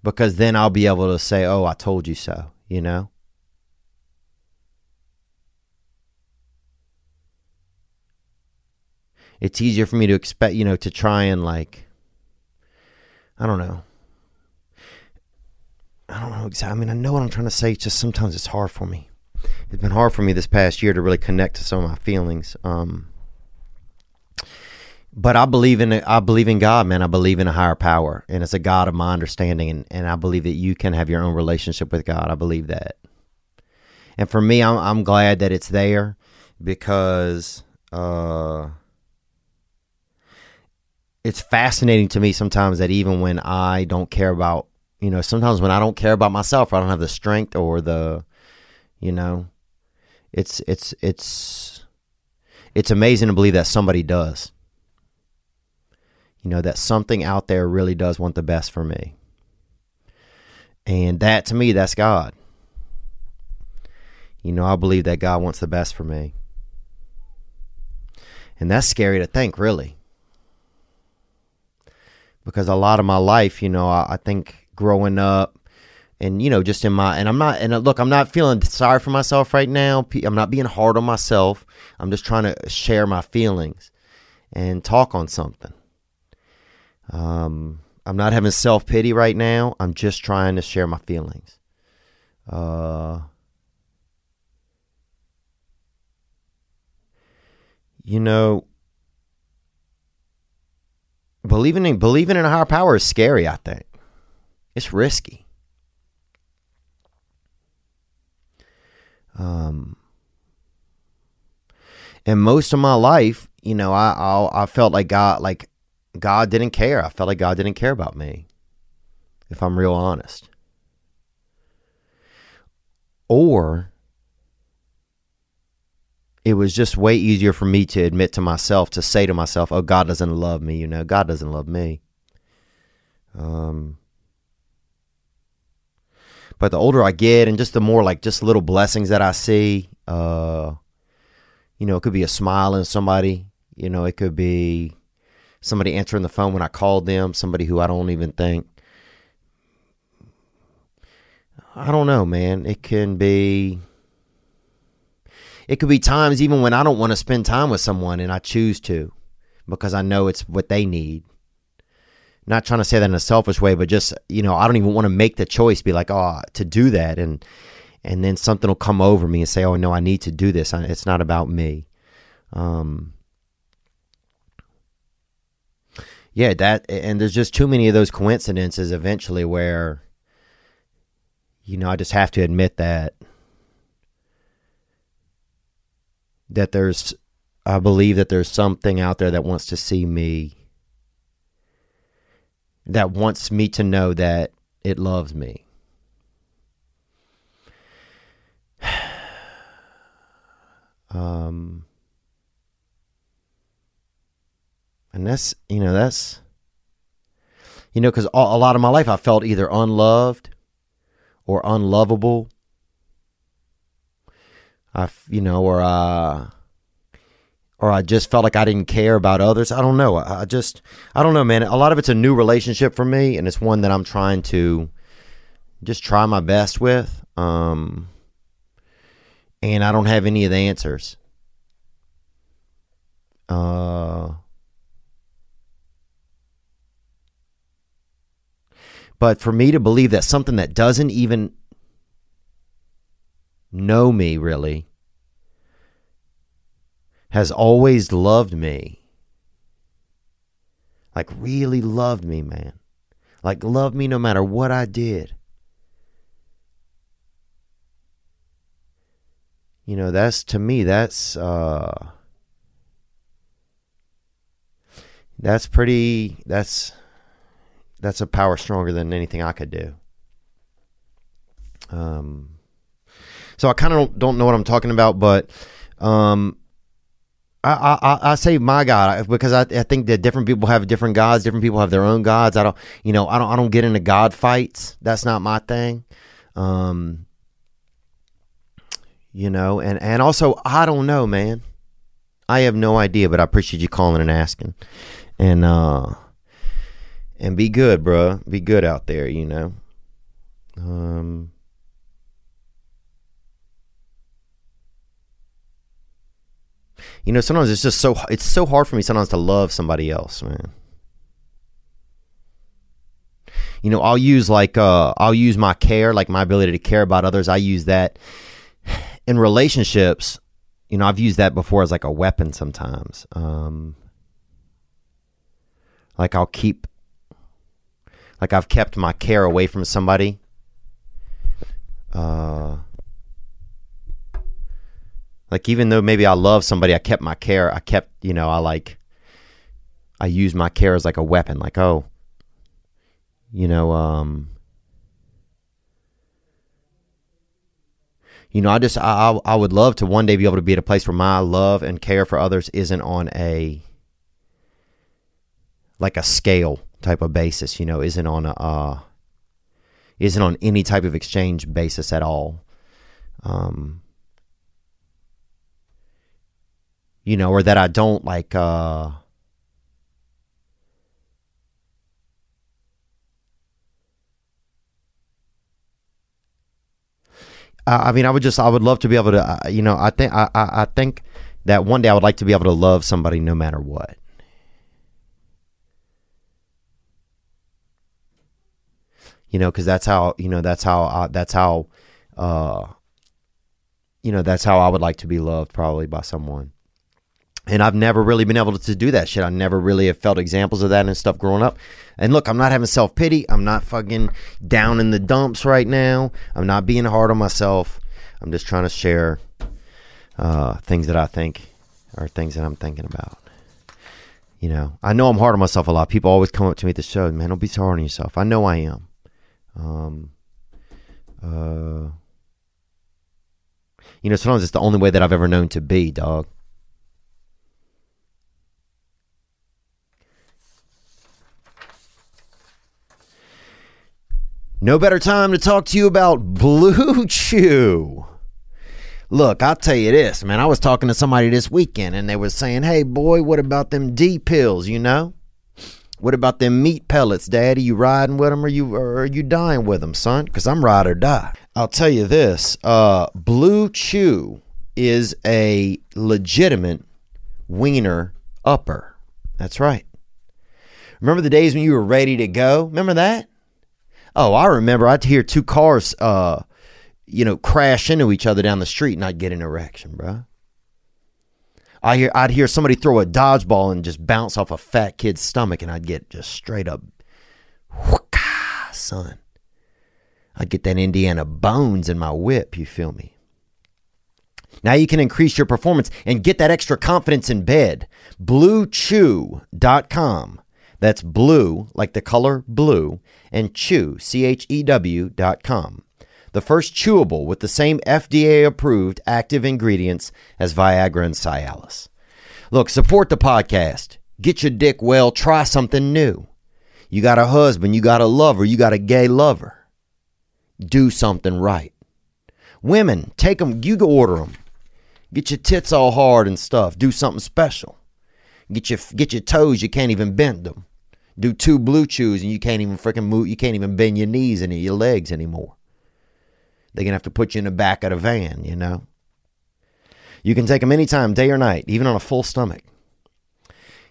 because then I'll be able to say, "Oh, I told you so," you know? It's easier for me to expect, you know, to try and like I don't know. I don't know exactly. I mean, I know what I'm trying to say. Just sometimes it's hard for me. It's been hard for me this past year to really connect to some of my feelings. Um, but I believe in I believe in God, man. I believe in a higher power, and it's a God of my understanding, and, and I believe that you can have your own relationship with God. I believe that, and for me, I'm I'm glad that it's there because uh, it's fascinating to me sometimes that even when I don't care about you know sometimes when I don't care about myself, I don't have the strength or the you know, it's it's it's it's amazing to believe that somebody does you know, that something out there really does want the best for me. And that to me, that's God. You know, I believe that God wants the best for me. And that's scary to think, really. Because a lot of my life, you know, I, I think growing up, and you know, just in my, and I'm not, and look, I'm not feeling sorry for myself right now. I'm not being hard on myself. I'm just trying to share my feelings and talk on something. Um, I'm not having self pity right now. I'm just trying to share my feelings. Uh, you know, believing in believing in a higher power is scary. I think it's risky. Um, and most of my life, you know, I I, I felt like God, like God didn't care. I felt like God didn't care about me, if I'm real honest. Or it was just way easier for me to admit to myself, to say to myself, oh, God doesn't love me. You know, God doesn't love me. Um, but the older I get and just the more like just little blessings that I see, uh, you know, it could be a smile in somebody, you know, it could be somebody answering the phone when I called them, somebody who I don't even think. I don't know, man. It can be. It could be times even when I don't want to spend time with someone and I choose to because I know it's what they need. Not trying to say that in a selfish way, but just, you know, I don't even want to make the choice, be like, oh, to do that. And, and then something will come over me and say, oh, no, I need to do this. It's not about me. Um, yeah, that and there's just too many of those coincidences eventually where you know, I just have to admit that that there's I believe that there's something out there that wants to see me that wants me to know that it loves me. um And that's, you know, that's, you know, because a lot of my life I felt either unloved or unlovable. I, you know, or, uh, or I just felt like I didn't care about others. I don't know. I, I just, I don't know, man. A lot of it's a new relationship for me, and it's one that I'm trying to just try my best with. Um, and I don't have any of the answers. Uh, But for me to believe that something that doesn't even know me really, has always loved me. Like, really loved me, man. Like, loved me no matter what I did. You know, that's to me, that's, uh, that's pretty, that's, that's a power stronger than anything I could do. Um, so I kind of don't know what I'm talking about, but um, I, I I say my God because I, I think that different people have different gods. Different people have their own gods. I don't you know I don't I don't get into God fights. That's not my thing. Um, you know, and and also I don't know, man. I have no idea, but I appreciate you calling and asking, and uh, and be good, bro. Be good out there, you know. Um. You know, sometimes it's just so it's so hard for me sometimes to love somebody else, man. You know, I'll use like uh I'll use my care, like my ability to care about others. I use that in relationships. You know, I've used that before as like a weapon sometimes. Um like I'll keep like I've kept my care away from somebody. Uh like even though maybe I love somebody, I kept my care. I kept, you know, I like I use my care as like a weapon. Like, oh, you know, um you know, I just I I would love to one day be able to be at a place where my love and care for others isn't on a like a scale type of basis, you know, isn't on a uh isn't on any type of exchange basis at all. Um you know, or that I don't like uh I mean, I would just, I would love to be able to, uh, you know, I think, I, I, I think that one day I would like to be able to love somebody no matter what. You know, because that's how, you know, that's how, I, that's how, uh, you know, that's how I would like to be loved probably by someone and I've never really been able to do that shit. I never really have felt examples of that and stuff growing up. And look, I'm not having self pity. I'm not fucking down in the dumps right now. I'm not being hard on myself. I'm just trying to share uh, things that I think are things that I'm thinking about. You know, I know I'm hard on myself a lot. People always come up to me at the show, man, don't be so hard on yourself. I know I am. Um, uh, you know, sometimes it's the only way that I've ever known to be, dog. No better time to talk to you about Blue Chew. Look, I'll tell you this, man. I was talking to somebody this weekend and they were saying, hey, boy, what about them D pills, you know? What about them meat pellets, Daddy? You riding with them or you or are you dying with them, son? Because I'm ride or die. I'll tell you this uh, Blue Chew is a legitimate wiener upper. That's right. Remember the days when you were ready to go? Remember that? Oh, I remember I'd hear two cars, uh, you know, crash into each other down the street and I'd get an erection, bro. I hear, I'd hear somebody throw a dodgeball and just bounce off a fat kid's stomach and I'd get just straight up, son. I'd get that Indiana bones in my whip, you feel me? Now you can increase your performance and get that extra confidence in bed. BlueChew.com. That's blue, like the color blue, and chew, C H E W dot com. The first chewable with the same FDA approved active ingredients as Viagra and Cialis. Look, support the podcast. Get your dick well, try something new. You got a husband, you got a lover, you got a gay lover. Do something right. Women, take them, you go order them. Get your tits all hard and stuff. Do something special. Get your get your toes, you can't even bend them do two blue chews and you can't even freaking move. You can't even bend your knees and your legs anymore. They're gonna have to put you in the back of the van. You know. You can take them anytime, day or night, even on a full stomach.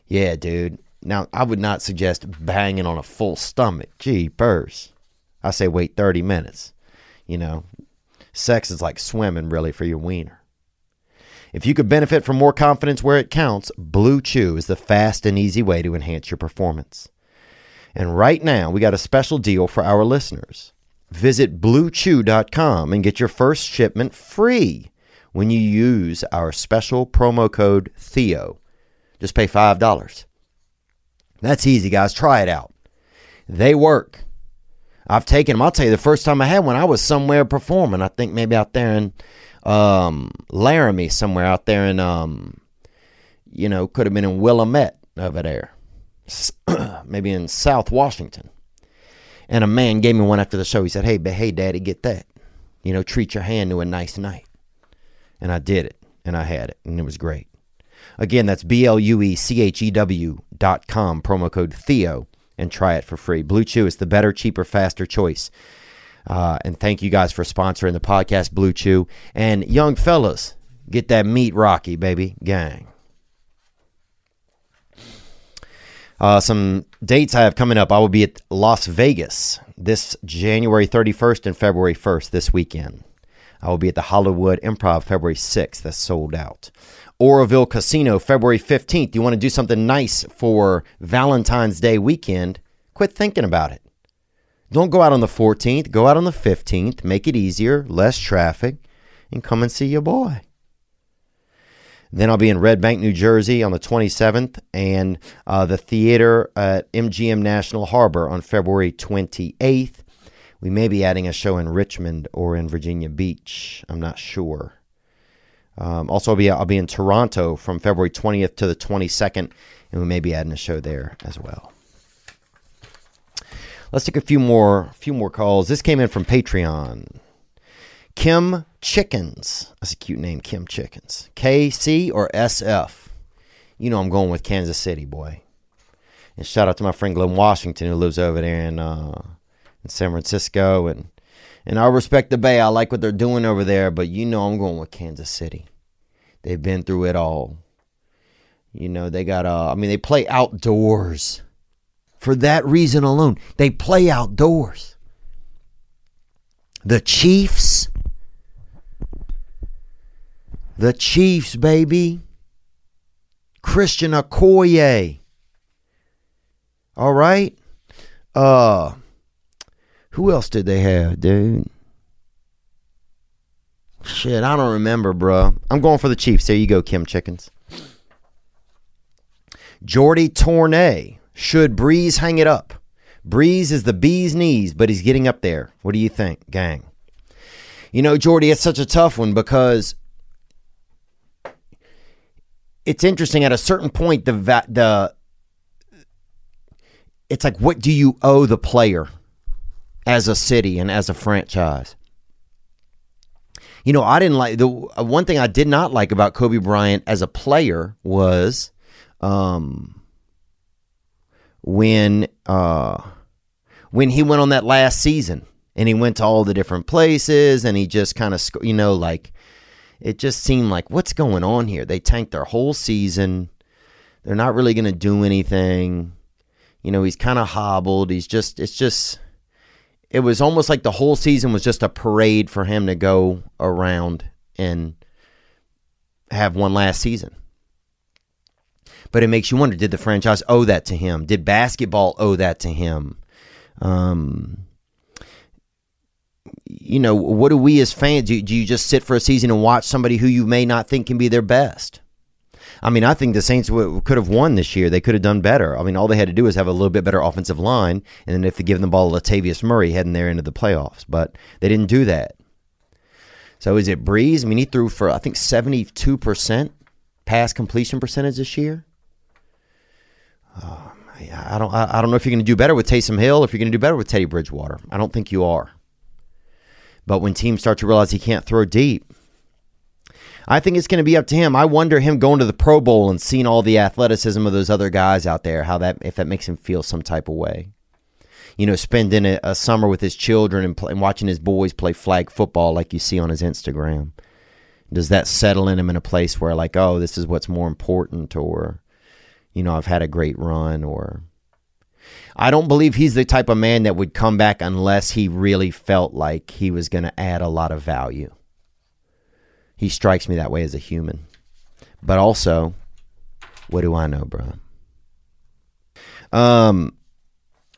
Yeah, dude. Now I would not suggest banging on a full stomach. Gee, purse. I say wait thirty minutes. You know, Sex is like swimming, really, for your wiener. If you could benefit from more confidence where it counts, Blue Chew is the fast and easy way to enhance your performance. And right now, we got a special deal for our listeners. Visit bluechew.com and get your first shipment free when you use our special promo code Theo. Just pay $5. That's easy, guys. Try it out. They work. I've taken them. I'll tell you, the first time I had one, I was somewhere performing. I think maybe out there in um, Laramie, somewhere out there in, um, you know, could have been in Willamette over there, maybe in South Washington. And a man gave me one after the show. He said, "Hey, but hey, Daddy, get that. You know, treat your hand to a nice night." And I did it, and I had it, and it was great. Again, that's B L U E C H E W dot com, promo code Theo, and try it for free. Blue Chew is the better, cheaper, faster choice. Uh, and thank you guys for sponsoring the podcast, Blue Chew. And young fellas, get that meat rocky, baby. Gang. Uh, some dates I have coming up. I will be at Las Vegas this January 31st and February 1st this weekend. I will be at the Hollywood Improv February 6th. That's sold out. Oroville Casino February 15th. You want to do something nice for Valentine's Day weekend? Quit thinking about it. Don't go out on the 14th. Go out on the 15th. Make it easier, less traffic, and come and see your boy. Then I'll be in Red Bank, New Jersey on the 27th, and uh, the theater at MGM National Harbor on February 28th. We may be adding a show in Richmond or in Virginia Beach. I'm not sure. Um, also, I'll be I'll be in Toronto from February 20th to the 22nd, and we may be adding a show there as well. Let's take a few more few more calls. This came in from Patreon. Kim Chickens. That's a cute name, Kim Chickens. KC or SF? You know I'm going with Kansas City, boy. And shout out to my friend Glenn Washington who lives over there in uh, in San Francisco and and I respect the Bay. I like what they're doing over there, but you know I'm going with Kansas City. They've been through it all. You know, they got uh I mean they play outdoors. For that reason alone, they play outdoors. The Chiefs the Chiefs, baby. Christian Okoye. All right. Uh who else did they have, dude? Shit, I don't remember, bro. I'm going for the Chiefs. There you go, Kim Chickens. Jordy Tournay. Should Brees hang it up? Brees is the bee's knees, but he's getting up there. What do you think, gang? You know, Jordy, it's such a tough one because it's interesting. At a certain point, the the it's like, what do you owe the player as a city and as a franchise? You know, I didn't like the one thing I did not like about Kobe Bryant as a player was um, when uh, when he went on that last season and he went to all the different places and he just kind of you know like it just seemed like what's going on here? They tanked their whole season. They're not really going to do anything. You know, he's kind of hobbled. He's just it's just it was almost like the whole season was just a parade for him to go around and have one last season. But it makes you wonder: Did the franchise owe that to him? Did basketball owe that to him? Um, you know, what do we as fans do? Do you just sit for a season and watch somebody who you may not think can be their best? I mean, I think the Saints w- could have won this year. They could have done better. I mean, all they had to do was have a little bit better offensive line, and then if they give them the ball to Latavius Murray heading there into the playoffs, but they didn't do that. So is it Brees? I mean, he threw for I think seventy-two percent pass completion percentage this year. Uh, I don't. I don't know if you're going to do better with Taysom Hill, if you're going to do better with Teddy Bridgewater. I don't think you are. But when teams start to realize he can't throw deep, I think it's going to be up to him. I wonder him going to the Pro Bowl and seeing all the athleticism of those other guys out there, how that if that makes him feel some type of way. You know, spending a, a summer with his children and, play, and watching his boys play flag football like you see on his Instagram. Does that settle in him in a place where like, oh, this is what's more important, or you know, I've had a great run, or I don't believe he's the type of man that would come back unless he really felt like he was going to add a lot of value. He strikes me that way as a human. But also, what do I know, bro? Um,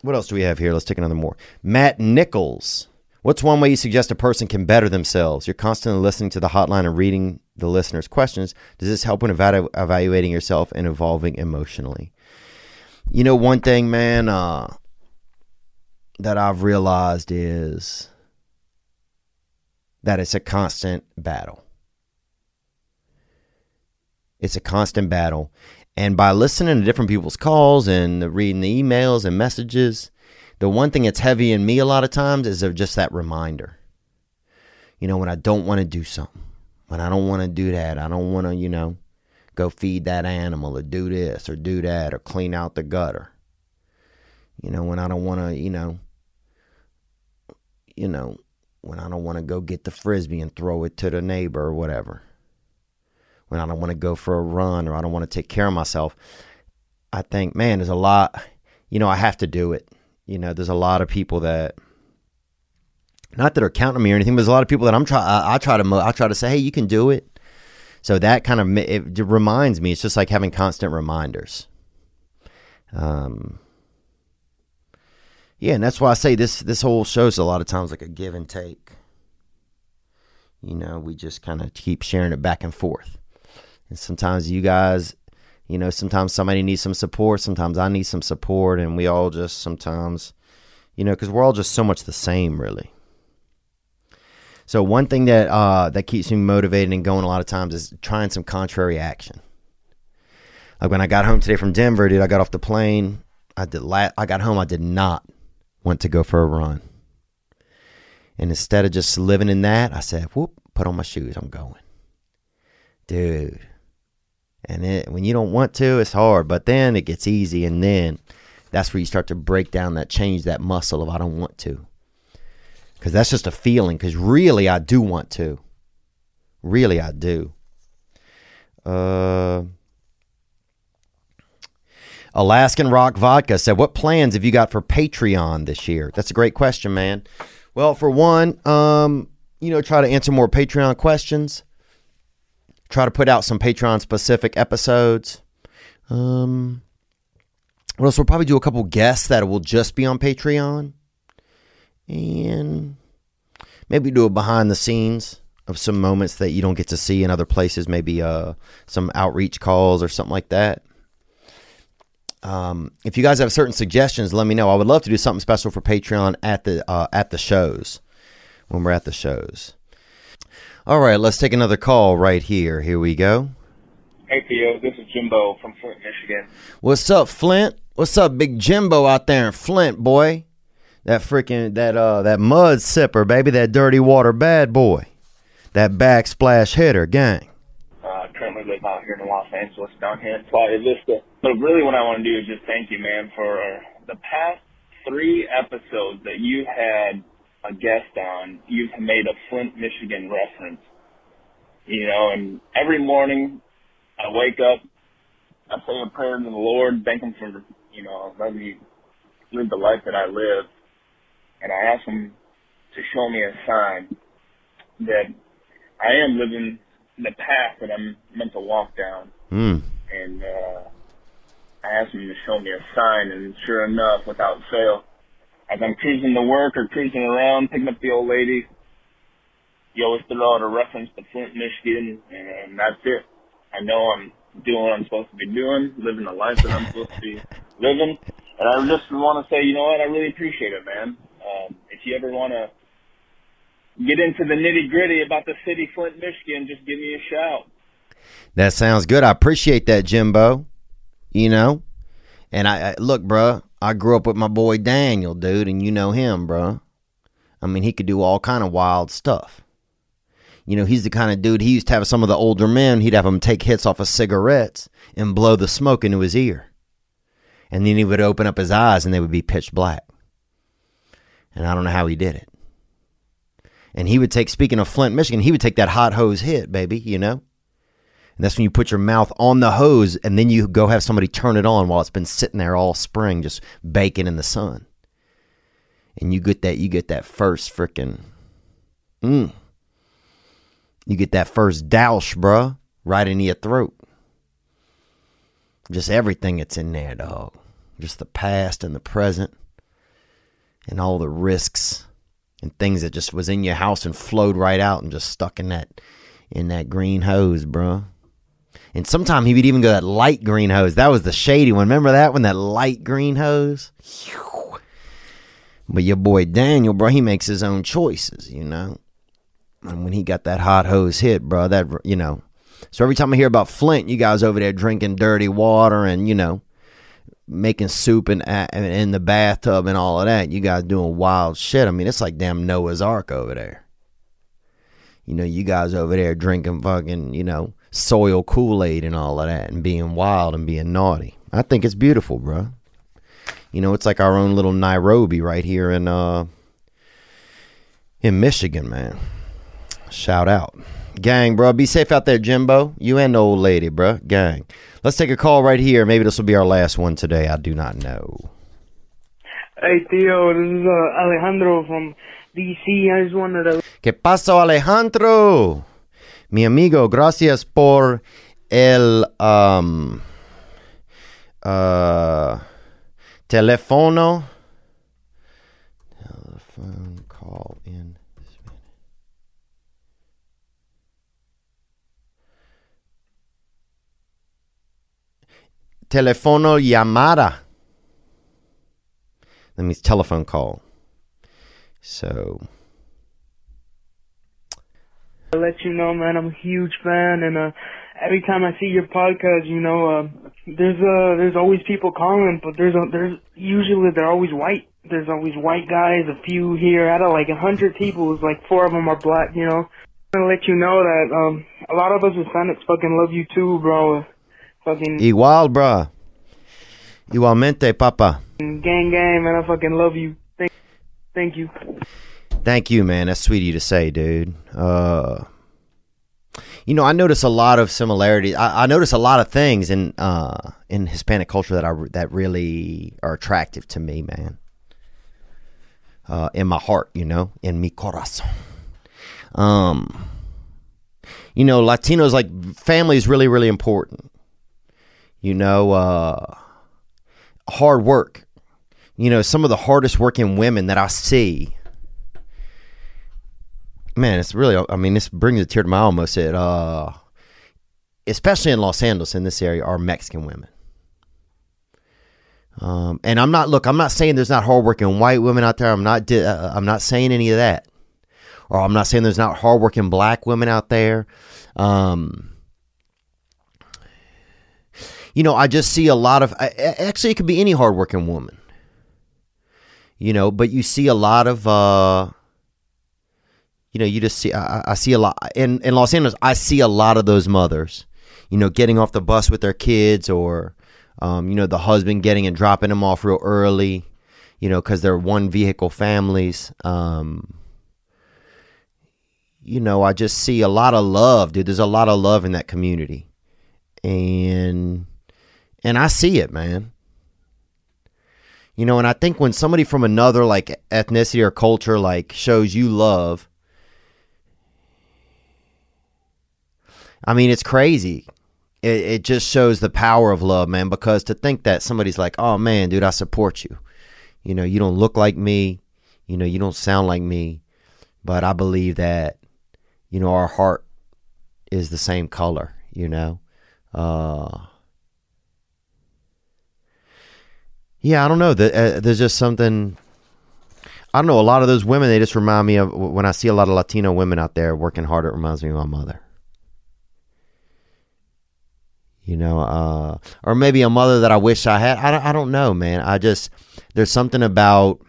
what else do we have here? Let's take another more. Matt Nichols. What's one way you suggest a person can better themselves? You're constantly listening to the hotline and reading the listeners' questions. Does this help when evalu- evaluating yourself and evolving emotionally? You know, one thing, man, uh, that I've realized is that it's a constant battle. It's a constant battle. And by listening to different people's calls and reading the emails and messages, the one thing that's heavy in me a lot of times is just that reminder. You know, when I don't want to do something, when I don't want to do that, I don't want to, you know, go feed that animal or do this or do that or clean out the gutter. You know, when I don't want to, you know, you know, when I don't want to go get the frisbee and throw it to the neighbor or whatever when I don't want to go for a run or I don't want to take care of myself, I think, man, there's a lot, you know, I have to do it. You know, there's a lot of people that, not that are counting me or anything, but there's a lot of people that I'm try. I, I try to, I try to say, hey, you can do it. So that kind of it reminds me. It's just like having constant reminders. Um. Yeah, and that's why I say this. This whole show's a lot of times like a give and take. You know, we just kind of keep sharing it back and forth. And sometimes you guys, you know, sometimes somebody needs some support. Sometimes I need some support. And we all just sometimes, you know, because we're all just so much the same, really. So one thing that uh, that keeps me motivated and going a lot of times is trying some contrary action. Like when I got home today from Denver, dude, I got off the plane. I did. La- I got home. I did not want to go for a run. And instead of just living in that, I said, "Whoop! Put on my shoes. I'm going." Dude, and it, when you don't want to, it's hard, but then it gets easy. And then that's where you start to break down that, change that muscle of I don't want to. Because that's just a feeling. Because really, I do want to. Really, I do. Uh, Alaskan Rock Vodka said, What plans have you got for Patreon this year? That's a great question, man. Well, for one, um, you know, try to answer more Patreon questions try to put out some Patreon specific episodes. Um, what else? We'll probably do a couple guests that will just be on Patreon, and maybe do a behind the scenes of some moments that you don't get to see in other places. Maybe uh, some outreach calls or something like that. Um, if you guys have certain suggestions, let me know. I would love to do something special for Patreon at the uh, at the shows when we're at the shows. All right, let's take another call right here. Here we go. Hey, Theo. This is Jimbo from Flint, Michigan. What's up, Flint? What's up, Big Jimbo out there in Flint, boy? That freaking that uh that mud sipper, baby, that dirty water bad boy, that backsplash hitter, gang. Uh, currently live out here in Los Angeles, down here in Playa Vista. But really, what I want to do is just thank you, man, for the past three episodes that you had a guest on, you've made a Flint, Michigan reference. You know, and every morning I wake up, I say a prayer to the Lord, thank Him for, you know, letting me live the life that I live. And I ask Him to show me a sign that I am living the path that I'm meant to walk down. Mm. And, uh, I asked him to show me a sign, and sure enough, without fail, as I'm cruising to work or cruising around, picking up the old lady, you always throw out a reference to Flint, Michigan, and that's it. I know I'm doing what I'm supposed to be doing, living the life that I'm supposed to be living, and I just want to say, you know what, I really appreciate it, man. Um, if you ever want to get into the nitty gritty about the city, Flint, Michigan, just give me a shout. That sounds good. I appreciate that, Jimbo. You know, and I, I look, bruh, I grew up with my boy Daniel, dude, and you know him, bro. I mean, he could do all kind of wild stuff. You know, he's the kind of dude he used to have some of the older men. He'd have them take hits off of cigarettes and blow the smoke into his ear, and then he would open up his eyes and they would be pitch black. And I don't know how he did it. And he would take, speaking of Flint, Michigan, he would take that hot hose hit, baby, you know, And that's when you put your mouth on the hose and then you go have somebody turn it on while it's been sitting there all spring just baking in the sun. And you get that you get that first freaking mm. You get that first douche, bruh, right into your throat. Just everything that's in there, dog. Just the past and the present and all the risks and things that just was in your house and flowed right out and just stuck in that in that green hose, bro. And sometime he would even go that light green hose. That was the shady one. Remember that one? That light green hose. But your boy Daniel, bro, he makes his own choices, you know. And when he got that hot hose hit, bro, that you know. So every time I hear about Flint, you guys over there drinking dirty water and you know making soup in, in the bathtub and all of that. You guys doing wild shit. I mean, it's like damn Noah's Ark over there. You know, you guys over there drinking fucking, you know, soil Kool Aid and all of that and being wild and being naughty. I think it's beautiful, bro. You know, it's like our own little Nairobi right here in uh in Michigan, man. Shout out. Gang, bro. Be safe out there, Jimbo. You and the old lady, bro. Gang. Let's take a call right here. Maybe this will be our last one today. I do not know. Hey, Theo. This is uh, Alejandro from DC. I just wanted to. ¿Qué pasó, Alejandro? Mi amigo, gracias por el um, uh, teléfono. Telephone call in. Telefono llamada. That means telephone call. So I'll let you know, man, I'm a huge fan, and uh, every time I see your podcast, you know, uh, there's uh, there's always people calling, but there's uh, there's usually they're always white. There's always white guys, a few here out of like a hundred people, it's like four of them are black. You know, I'm gonna let you know that um, a lot of us Hispanics fucking love you too, bro. Fucking igual, bruh. Igualmente, papa. gang, gang, man. I fucking love you. Thank, thank you. Thank you, man. That's sweet of you to say, dude. Uh, you know, I notice a lot of similarities. I, I notice a lot of things in uh, in Hispanic culture that I that really are attractive to me, man. Uh, in my heart, you know, in mi corazón. Um, you know, Latinos like family is really, really important. You know, uh, hard work. You know, some of the hardest working women that I see man, it's really. I mean, this brings a tear to my eye almost. It, uh, especially in Los Angeles, in this area, are Mexican women. Um, and I'm not. Look, I'm not saying there's not hardworking white women out there. I'm not. Uh, I'm not saying any of that. Or I'm not saying there's not hardworking black women out there. Um, you know, I just see a lot of. Actually, it could be any hardworking woman. You know, but you see a lot of. Uh, you know, you just see, I, I, see a lot in, in Los Angeles. I see a lot of those mothers, you know, getting off the bus with their kids or, um, you know, the husband getting and dropping them off real early, you know, because they're one vehicle families. Um, you know, I just see a lot of love, dude. There's a lot of love in that community. And, and I see it, man. You know, and I think when somebody from another like ethnicity or culture like shows you love, I mean, it's crazy. It, it just shows the power of love, man. Because to think that somebody's like, oh man, dude, I support you. You know, you don't look like me. You know, you don't sound like me. But I believe that, you know, our heart is the same color, you know? Uh, yeah, I don't know. Uh, there's just something. I don't know. A lot of those women, they just remind me of when I see a lot of Latino women out there working hard. It reminds me of my mother you know, uh, or maybe a mother that I wish I had. I don't, I don't know, man. I just there's something about.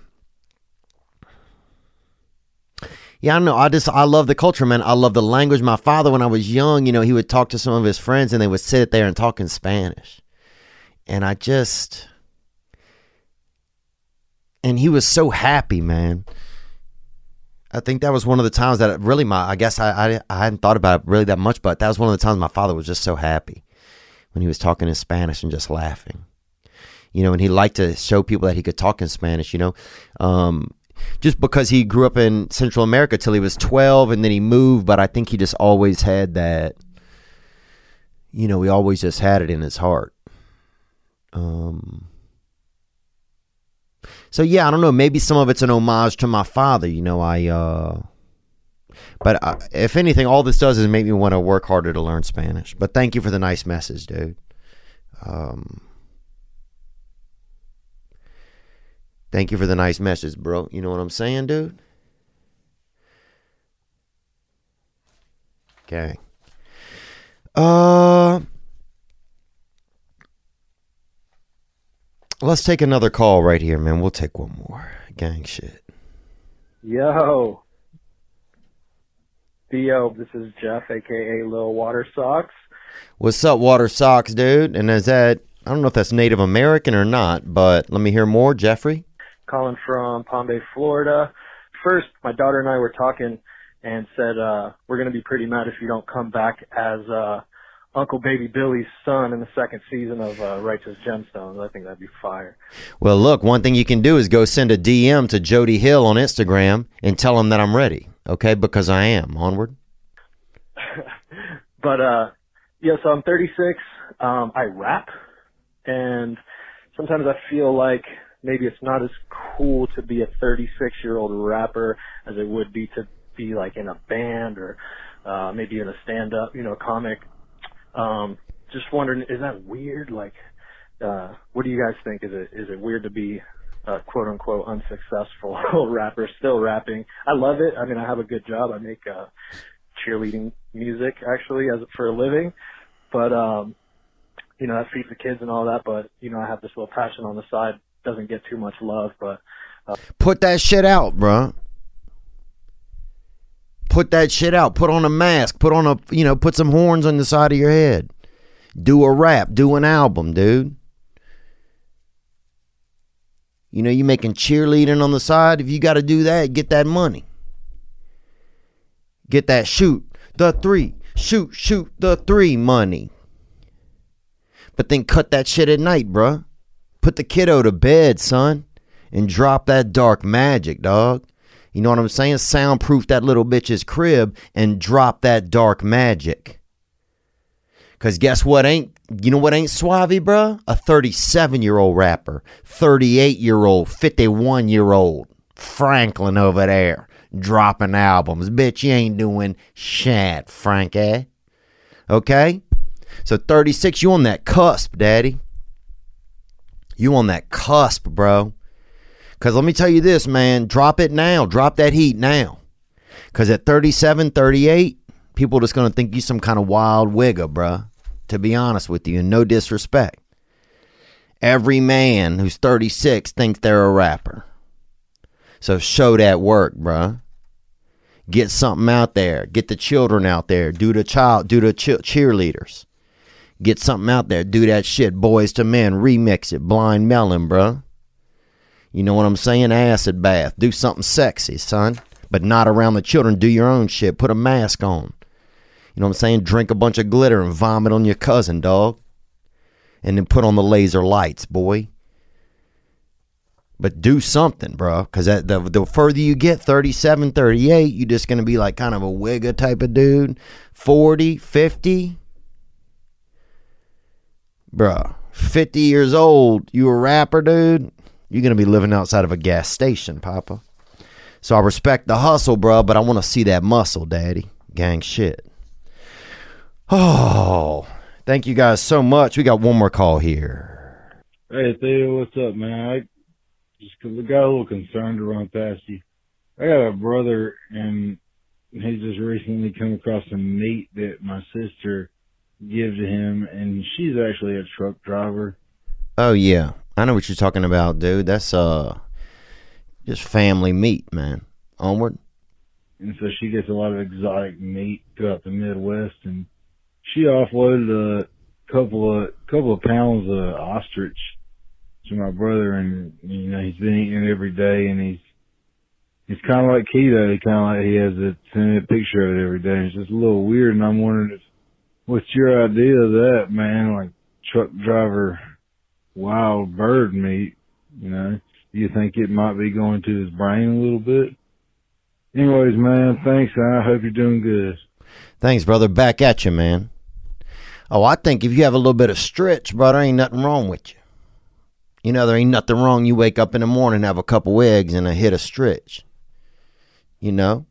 Yeah, I know. I just I love the culture, man. I love the language. My father, when I was young, you know, he would talk to some of his friends, and they would sit there and talk in Spanish, and I just, and he was so happy, man. I think that was one of the times that really my I guess I, I I hadn't thought about it really that much, but that was one of the times my father was just so happy when he was talking in Spanish and just laughing. You know, and he liked to show people that he could talk in Spanish. You know, um, just because he grew up in Central America till he was twelve, and then he moved. But I think he just always had that. You know, he always just had it in his heart. Um. So yeah, I don't know. Maybe some of it's an homage to my father. You know, I. uh But I, if anything, all this does is make me want to work harder to learn Spanish. But thank you for the nice message, dude. Um. Thank you for the nice message, bro. You know what I'm saying, dude? Okay. Uh Let's take another call right here, man. We'll take one more. Gang shit. Yo. Theo, this is Jeff, aka Lil Water Socks. What's up, Water Socks, dude? And is that I don't know if that's Native American or not, but let me hear more, Jeffrey. Calling from Palm Bay, Florida. First, my daughter and I were talking and said, uh, we're gonna be pretty mad if you don't come back as, uh, Uncle Baby Billy's son in the second season of, uh, Righteous Gemstones. I think that'd be fire. Well, look, one thing you can do is go send a DM to Jody Hill on Instagram and tell him that I'm ready. Okay, because I am. Onward. But uh yeah, so I'm 36. Um I rap and sometimes I feel like maybe it's not as cool to be a 36 year old rapper as it would be to be like in a band or uh maybe in a stand up, you know, comic. Um just wondering is that weird like uh what do you guys think is it is it weird to be uh, quote unquote unsuccessful rapper still rapping. I love it. I mean, I have a good job. I make uh, cheerleading music actually as for a living, but um, you know that feeds the kids and all that. But you know, I have this little passion on the side. Doesn't get too much love, but Put that shit out, bro. Put that shit out. Put on a mask. Put on a, you know, put some horns on the side of your head. Do a rap. Do an album, dude. You know, you making cheerleading on the side. If you got to do that, get that money. Get that shoot the three. Shoot, shoot the three money. But then cut that shit at night, bruh. Put the kiddo to bed, son. And drop that dark magic, dog. You know what I'm saying? Soundproof that little bitch's crib and drop that dark magic. Cause guess what ain't you know what ain't Suave, bruh? A 37 year old rapper, 38 year old, 51 year old Franklin over there dropping albums. Bitch, you ain't doing shit, Frank, eh? Okay? So 36, you on that cusp, daddy. You on that cusp, bro. Cause let me tell you this, man. Drop it now. Drop that heat now. Cause at 37, 38, people just gonna think you some kind of wild wigger, bruh. To be honest with you, and no disrespect. Every man who's 36 thinks they're a rapper. So show that work, bruh. Get something out there. Get the children out there. Do the child. Do the che- cheerleaders. Get something out there. Do that shit. Boyz II Men. Remix it. Blind melon, bruh. You know what I'm saying? Acid bath. Do something sexy, son. But not around the children. Do your own shit. Put a mask on. You know what I'm saying? Drink a bunch of glitter and vomit on your cousin, dog. And then put on the laser lights, boy. But do something, bro. Because the, the further you get, 37, 38, you're just going to be like kind of a wigger type of dude. 40, 50. Bruh, 50 years old, you a rapper, dude. You're going to be living outside of a gas station, Papa. So I respect the hustle, bro, but I want to see that muscle, daddy. Gang shit. Oh, thank you guys so much. We got one more call here. Hey Theo, what's up, man? I just got a little concerned to run past you. I got a brother, and he just recently come across some meat that my sister gives to him, and she's actually a truck driver. Oh yeah, I know what you're talking about, dude. That's uh, just family meat, man. Onward. and so she gets a lot of exotic meat throughout the Midwest, and she offloaded a couple of couple of pounds of ostrich to my brother, and you know he's been eating it every day, and he's it's kind of like keto. He kind of like he has a send a picture of it every day. It's just a little weird, and I'm wondering if what's your idea of that, man? Like truck driver, wild bird meat. You know, you think it might be going to his brain a little bit? Anyways, man, thanks. I hope you're doing good. Thanks, brother. Back at you, man. Oh, I think if you have a little bit of stretch, brother, ain't nothing wrong with you. You know, there ain't nothing wrong. You wake up in the morning, have a couple eggs, and a hit of stretch. You know,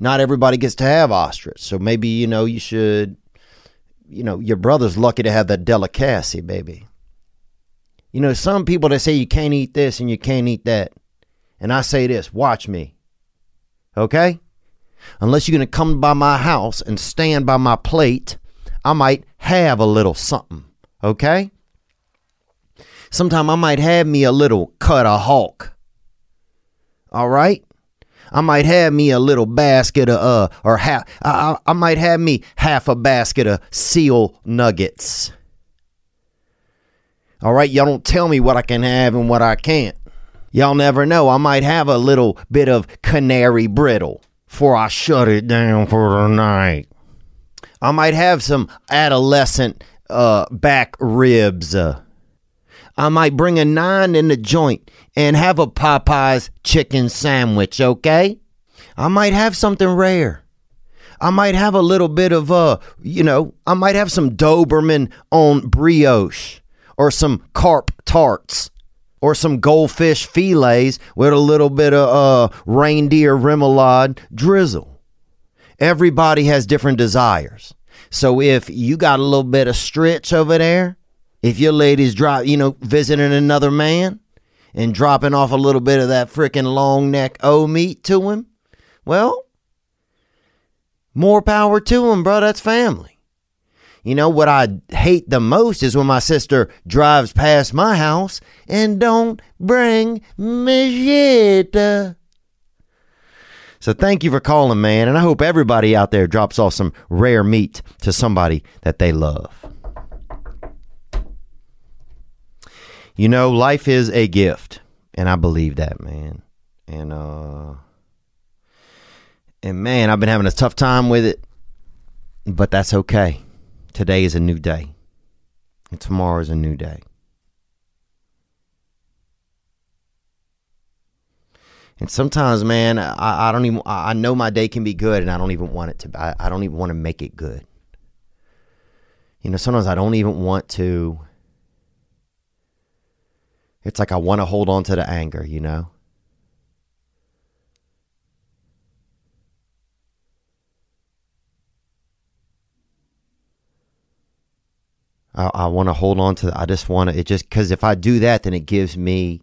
not everybody gets to have ostrich, so maybe you know you should. You know, your brother's lucky to have that delicacy, baby. You know, some people that say you can't eat this and you can't eat that, and I say this: watch me. Okay, unless you're gonna come by my house and stand by my plate, I might have a little something. Okay. Sometime I might have me a little cut of hawk. All right? I might have me a little basket of uh or half I, I, I might have me half a basket of seal nuggets. All right, y'all don't tell me what I can have and what I can't. Y'all never know. I might have a little bit of canary brittle before I shut it down for the night. I might have some adolescent uh, back ribs. Uh, I might bring a nine in the joint and have a Popeye's chicken sandwich, okay? I might have something rare. I might have a little bit of, uh, you know, I might have some Doberman on brioche or some carp tarts or some goldfish fillets with a little bit of uh, reindeer remoulade drizzle. Everybody has different desires. So if you got a little bit of stretch over there, if your lady's drop, you know, visiting another man and dropping off a little bit of that freaking long neck O meat to him, well, more power to him, bro. That's family. You know what I hate the most is when my sister drives past my house and don't bring me shit. So thank you for calling, man, and I hope everybody out there drops off some rare meat to somebody that they love. You know, life is a gift, and I believe that, man. And uh and man, I've been having a tough time with it, but that's okay. Today is a new day. And tomorrow is a new day. And sometimes, man, I, I don't even, I know my day can be good and I don't even want it to, I, I don't even want to make it good. You know, sometimes I don't even want to, it's like I want to hold on to the anger, you know? I, I want to hold on to, I just want to, it just, because if I do that, then it gives me,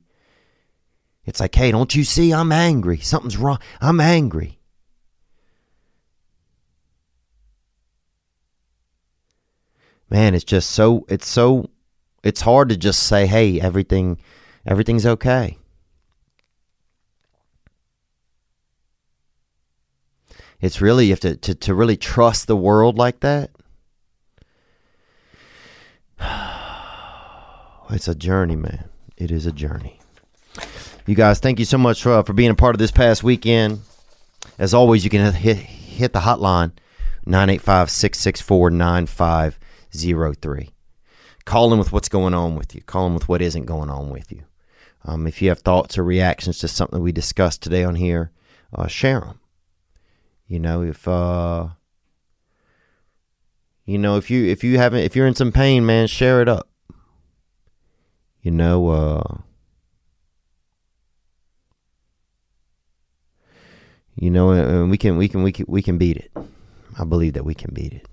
it's like, hey, don't you see I'm angry? Something's wrong. I'm angry. Man, it's just so it's so it's hard to just say, hey, everything everything's okay. It's really you have to, to, to really trust the world like that. It's a journey, man. It is a journey. You guys, thank you so much for, uh, for being a part of this past weekend. As always, you can hit, hit the hotline 985 664 9503. Call in with what's going on with you, call in with what isn't going on with you. Um, if you have thoughts or reactions to something we discussed today on here, uh, share them. You know, if uh, you know if you if you haven't if you're in some pain, man, share it up. You know, uh, you know, and we can we can we can we can beat it. I believe that we can beat it.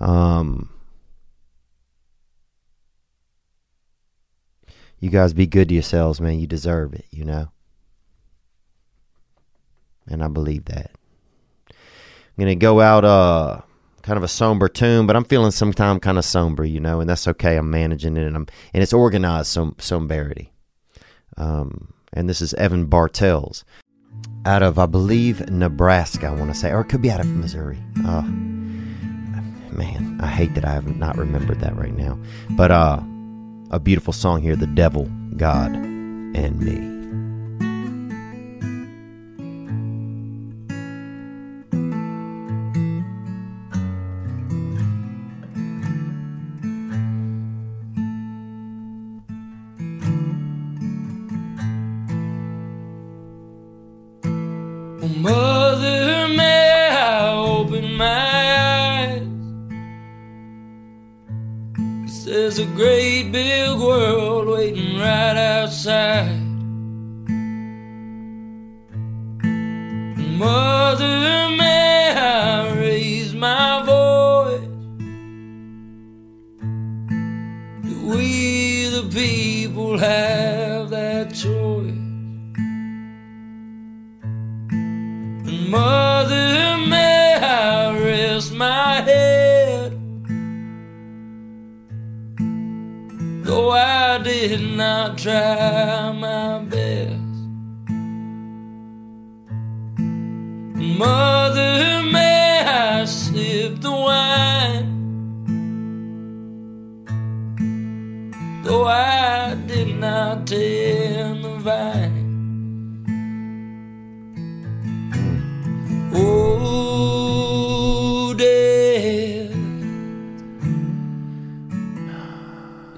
Um, you guys be good to yourselves, man. You deserve it, you know. And I believe that. I'm gonna go out uh kind of a somber tune, but I'm feeling sometime kind of somber, you know, and that's okay. I'm managing it, and I'm and it's organized som- somberity. Um, and this is Evan Bartels out of I believe Nebraska. I want to say, or it could be out of Missouri. Uh, man, I hate that I have not remembered that right now. But uh, a beautiful song here, "The Devil, God, and Me." Choice? And Mother, may I rest my head? Though I did not try my best. Mother, may I sip the wine? Though I did not tend Oh, death,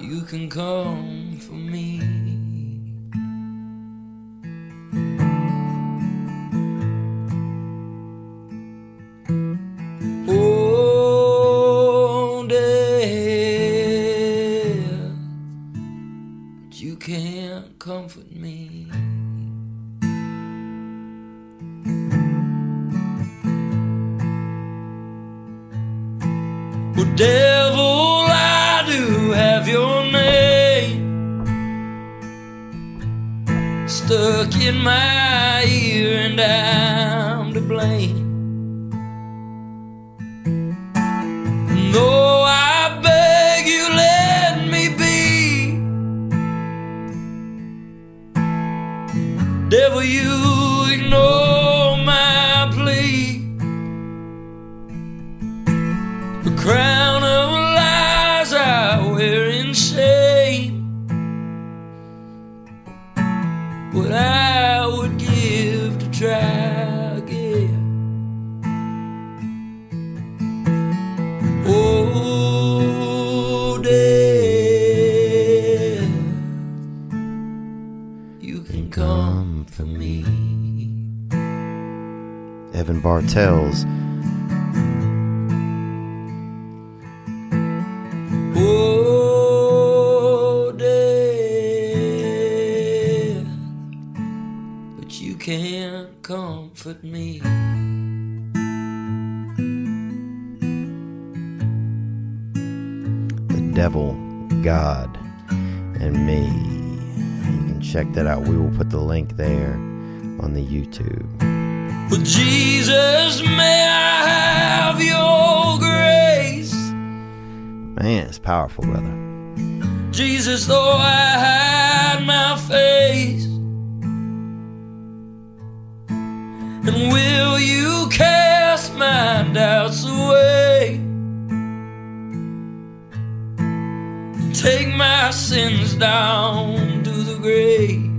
you can come for me. Oh, death, but you can't comfort me. Devil, I do have your name stuck in my ear, and I'm to blame. Evan Bartels. Oh, death, but you can't comfort me. The Devil, God, and Me. You can check that out. We will put the link there on the YouTube. Well, Jesus, may I have your grace? Man, it's powerful, brother. Jesus, though I hide my face, and will you cast my doubts away? Take my sins down to the grave.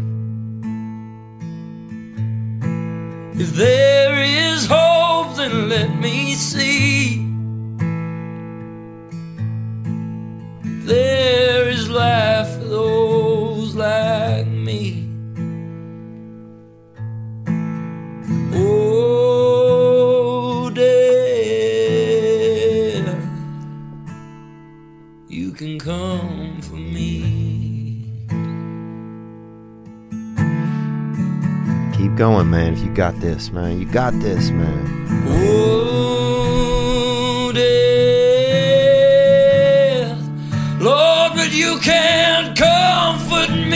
If there is hope, then let me see. There going, man. If you got this, man. You got this, man. Oh, death, Lord, but you can't comfort me.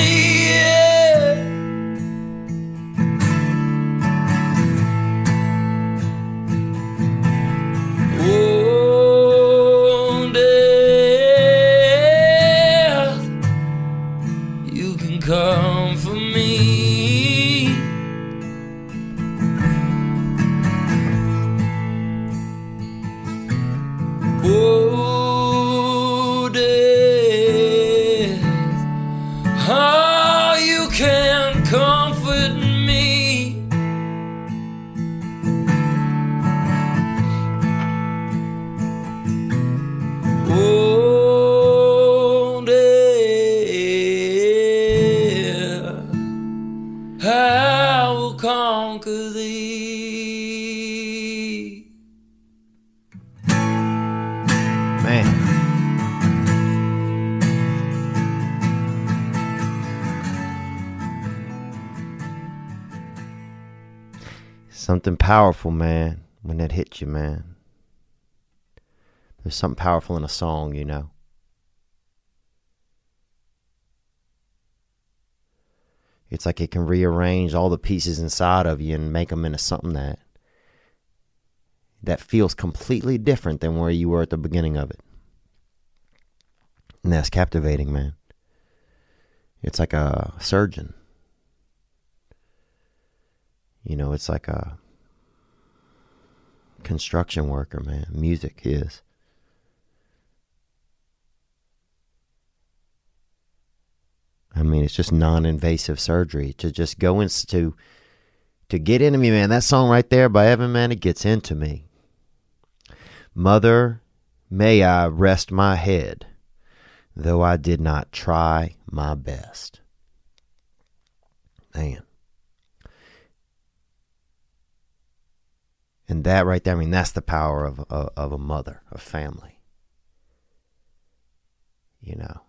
Something powerful, man, when that hits you, man. There's something powerful in a song, you know. It's like it can rearrange all the pieces inside of you and make them into something that that feels completely different than where you were at the beginning of it. And that's captivating, man. It's like a surgeon. You know, it's like a construction worker, man. Music is. I mean, it's just non-invasive surgery to just go into to get into me, man. That song right there by Evan, man, it gets into me. Mother, may I rest my head, though I did not try my best. Man. And that right there, I mean, that's the power of, of, of a mother, a family. You know.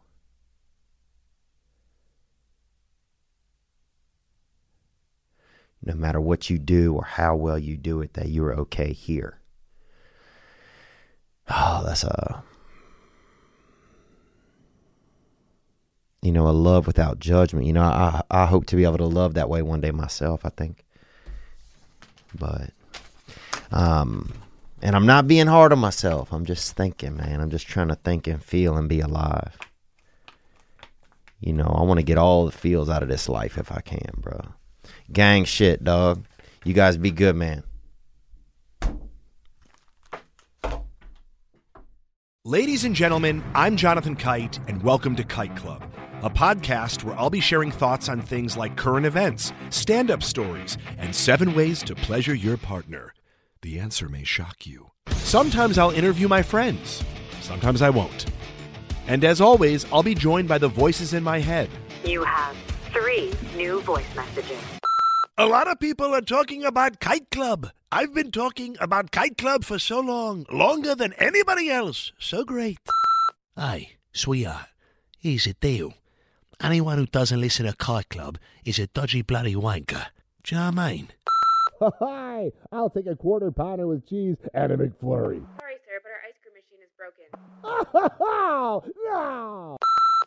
No matter what you do or how well you do it, that you're okay here. Oh, that's a you know a love without judgment. You know, I I hope to be able to love that way one day myself. I think, but um, and I'm not being hard on myself. I'm just thinking, man. I'm just trying to think and feel and be alive. You know, I want to get all the feels out of this life if I can, bro. Gang shit, dog. You guys be good, man. Ladies and gentlemen, I'm Jonathan Kite, and welcome to Kite Club, a podcast where I'll be sharing thoughts on things like current events, stand up stories, and seven ways to pleasure your partner. The answer may shock you. Sometimes I'll interview my friends, sometimes I won't. And as always, I'll be joined by the voices in my head. You have three new voice messages. A lot of people are talking about Kite Club. I've been talking about Kite Club for so long, longer than anybody else. So great. Hey, sweetheart, here's the deal. Anyone who doesn't listen to Kite Club is a dodgy bloody wanker. Do you know what I mean? Hi, I'll take a quarter pounder with cheese and a McFlurry. Sorry, sir, but our ice cream machine is broken. no!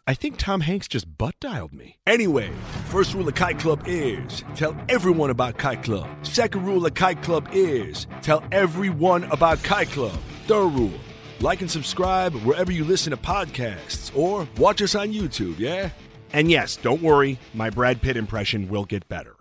I think Tom Hanks just butt dialed me. Anyway, first rule of Kite Club is tell everyone about Kite Club. Second rule of Kite Club is tell everyone about Kite Club. Third rule like and subscribe wherever you listen to podcasts or watch us on YouTube, yeah? And yes, don't worry, my Brad Pitt impression will get better.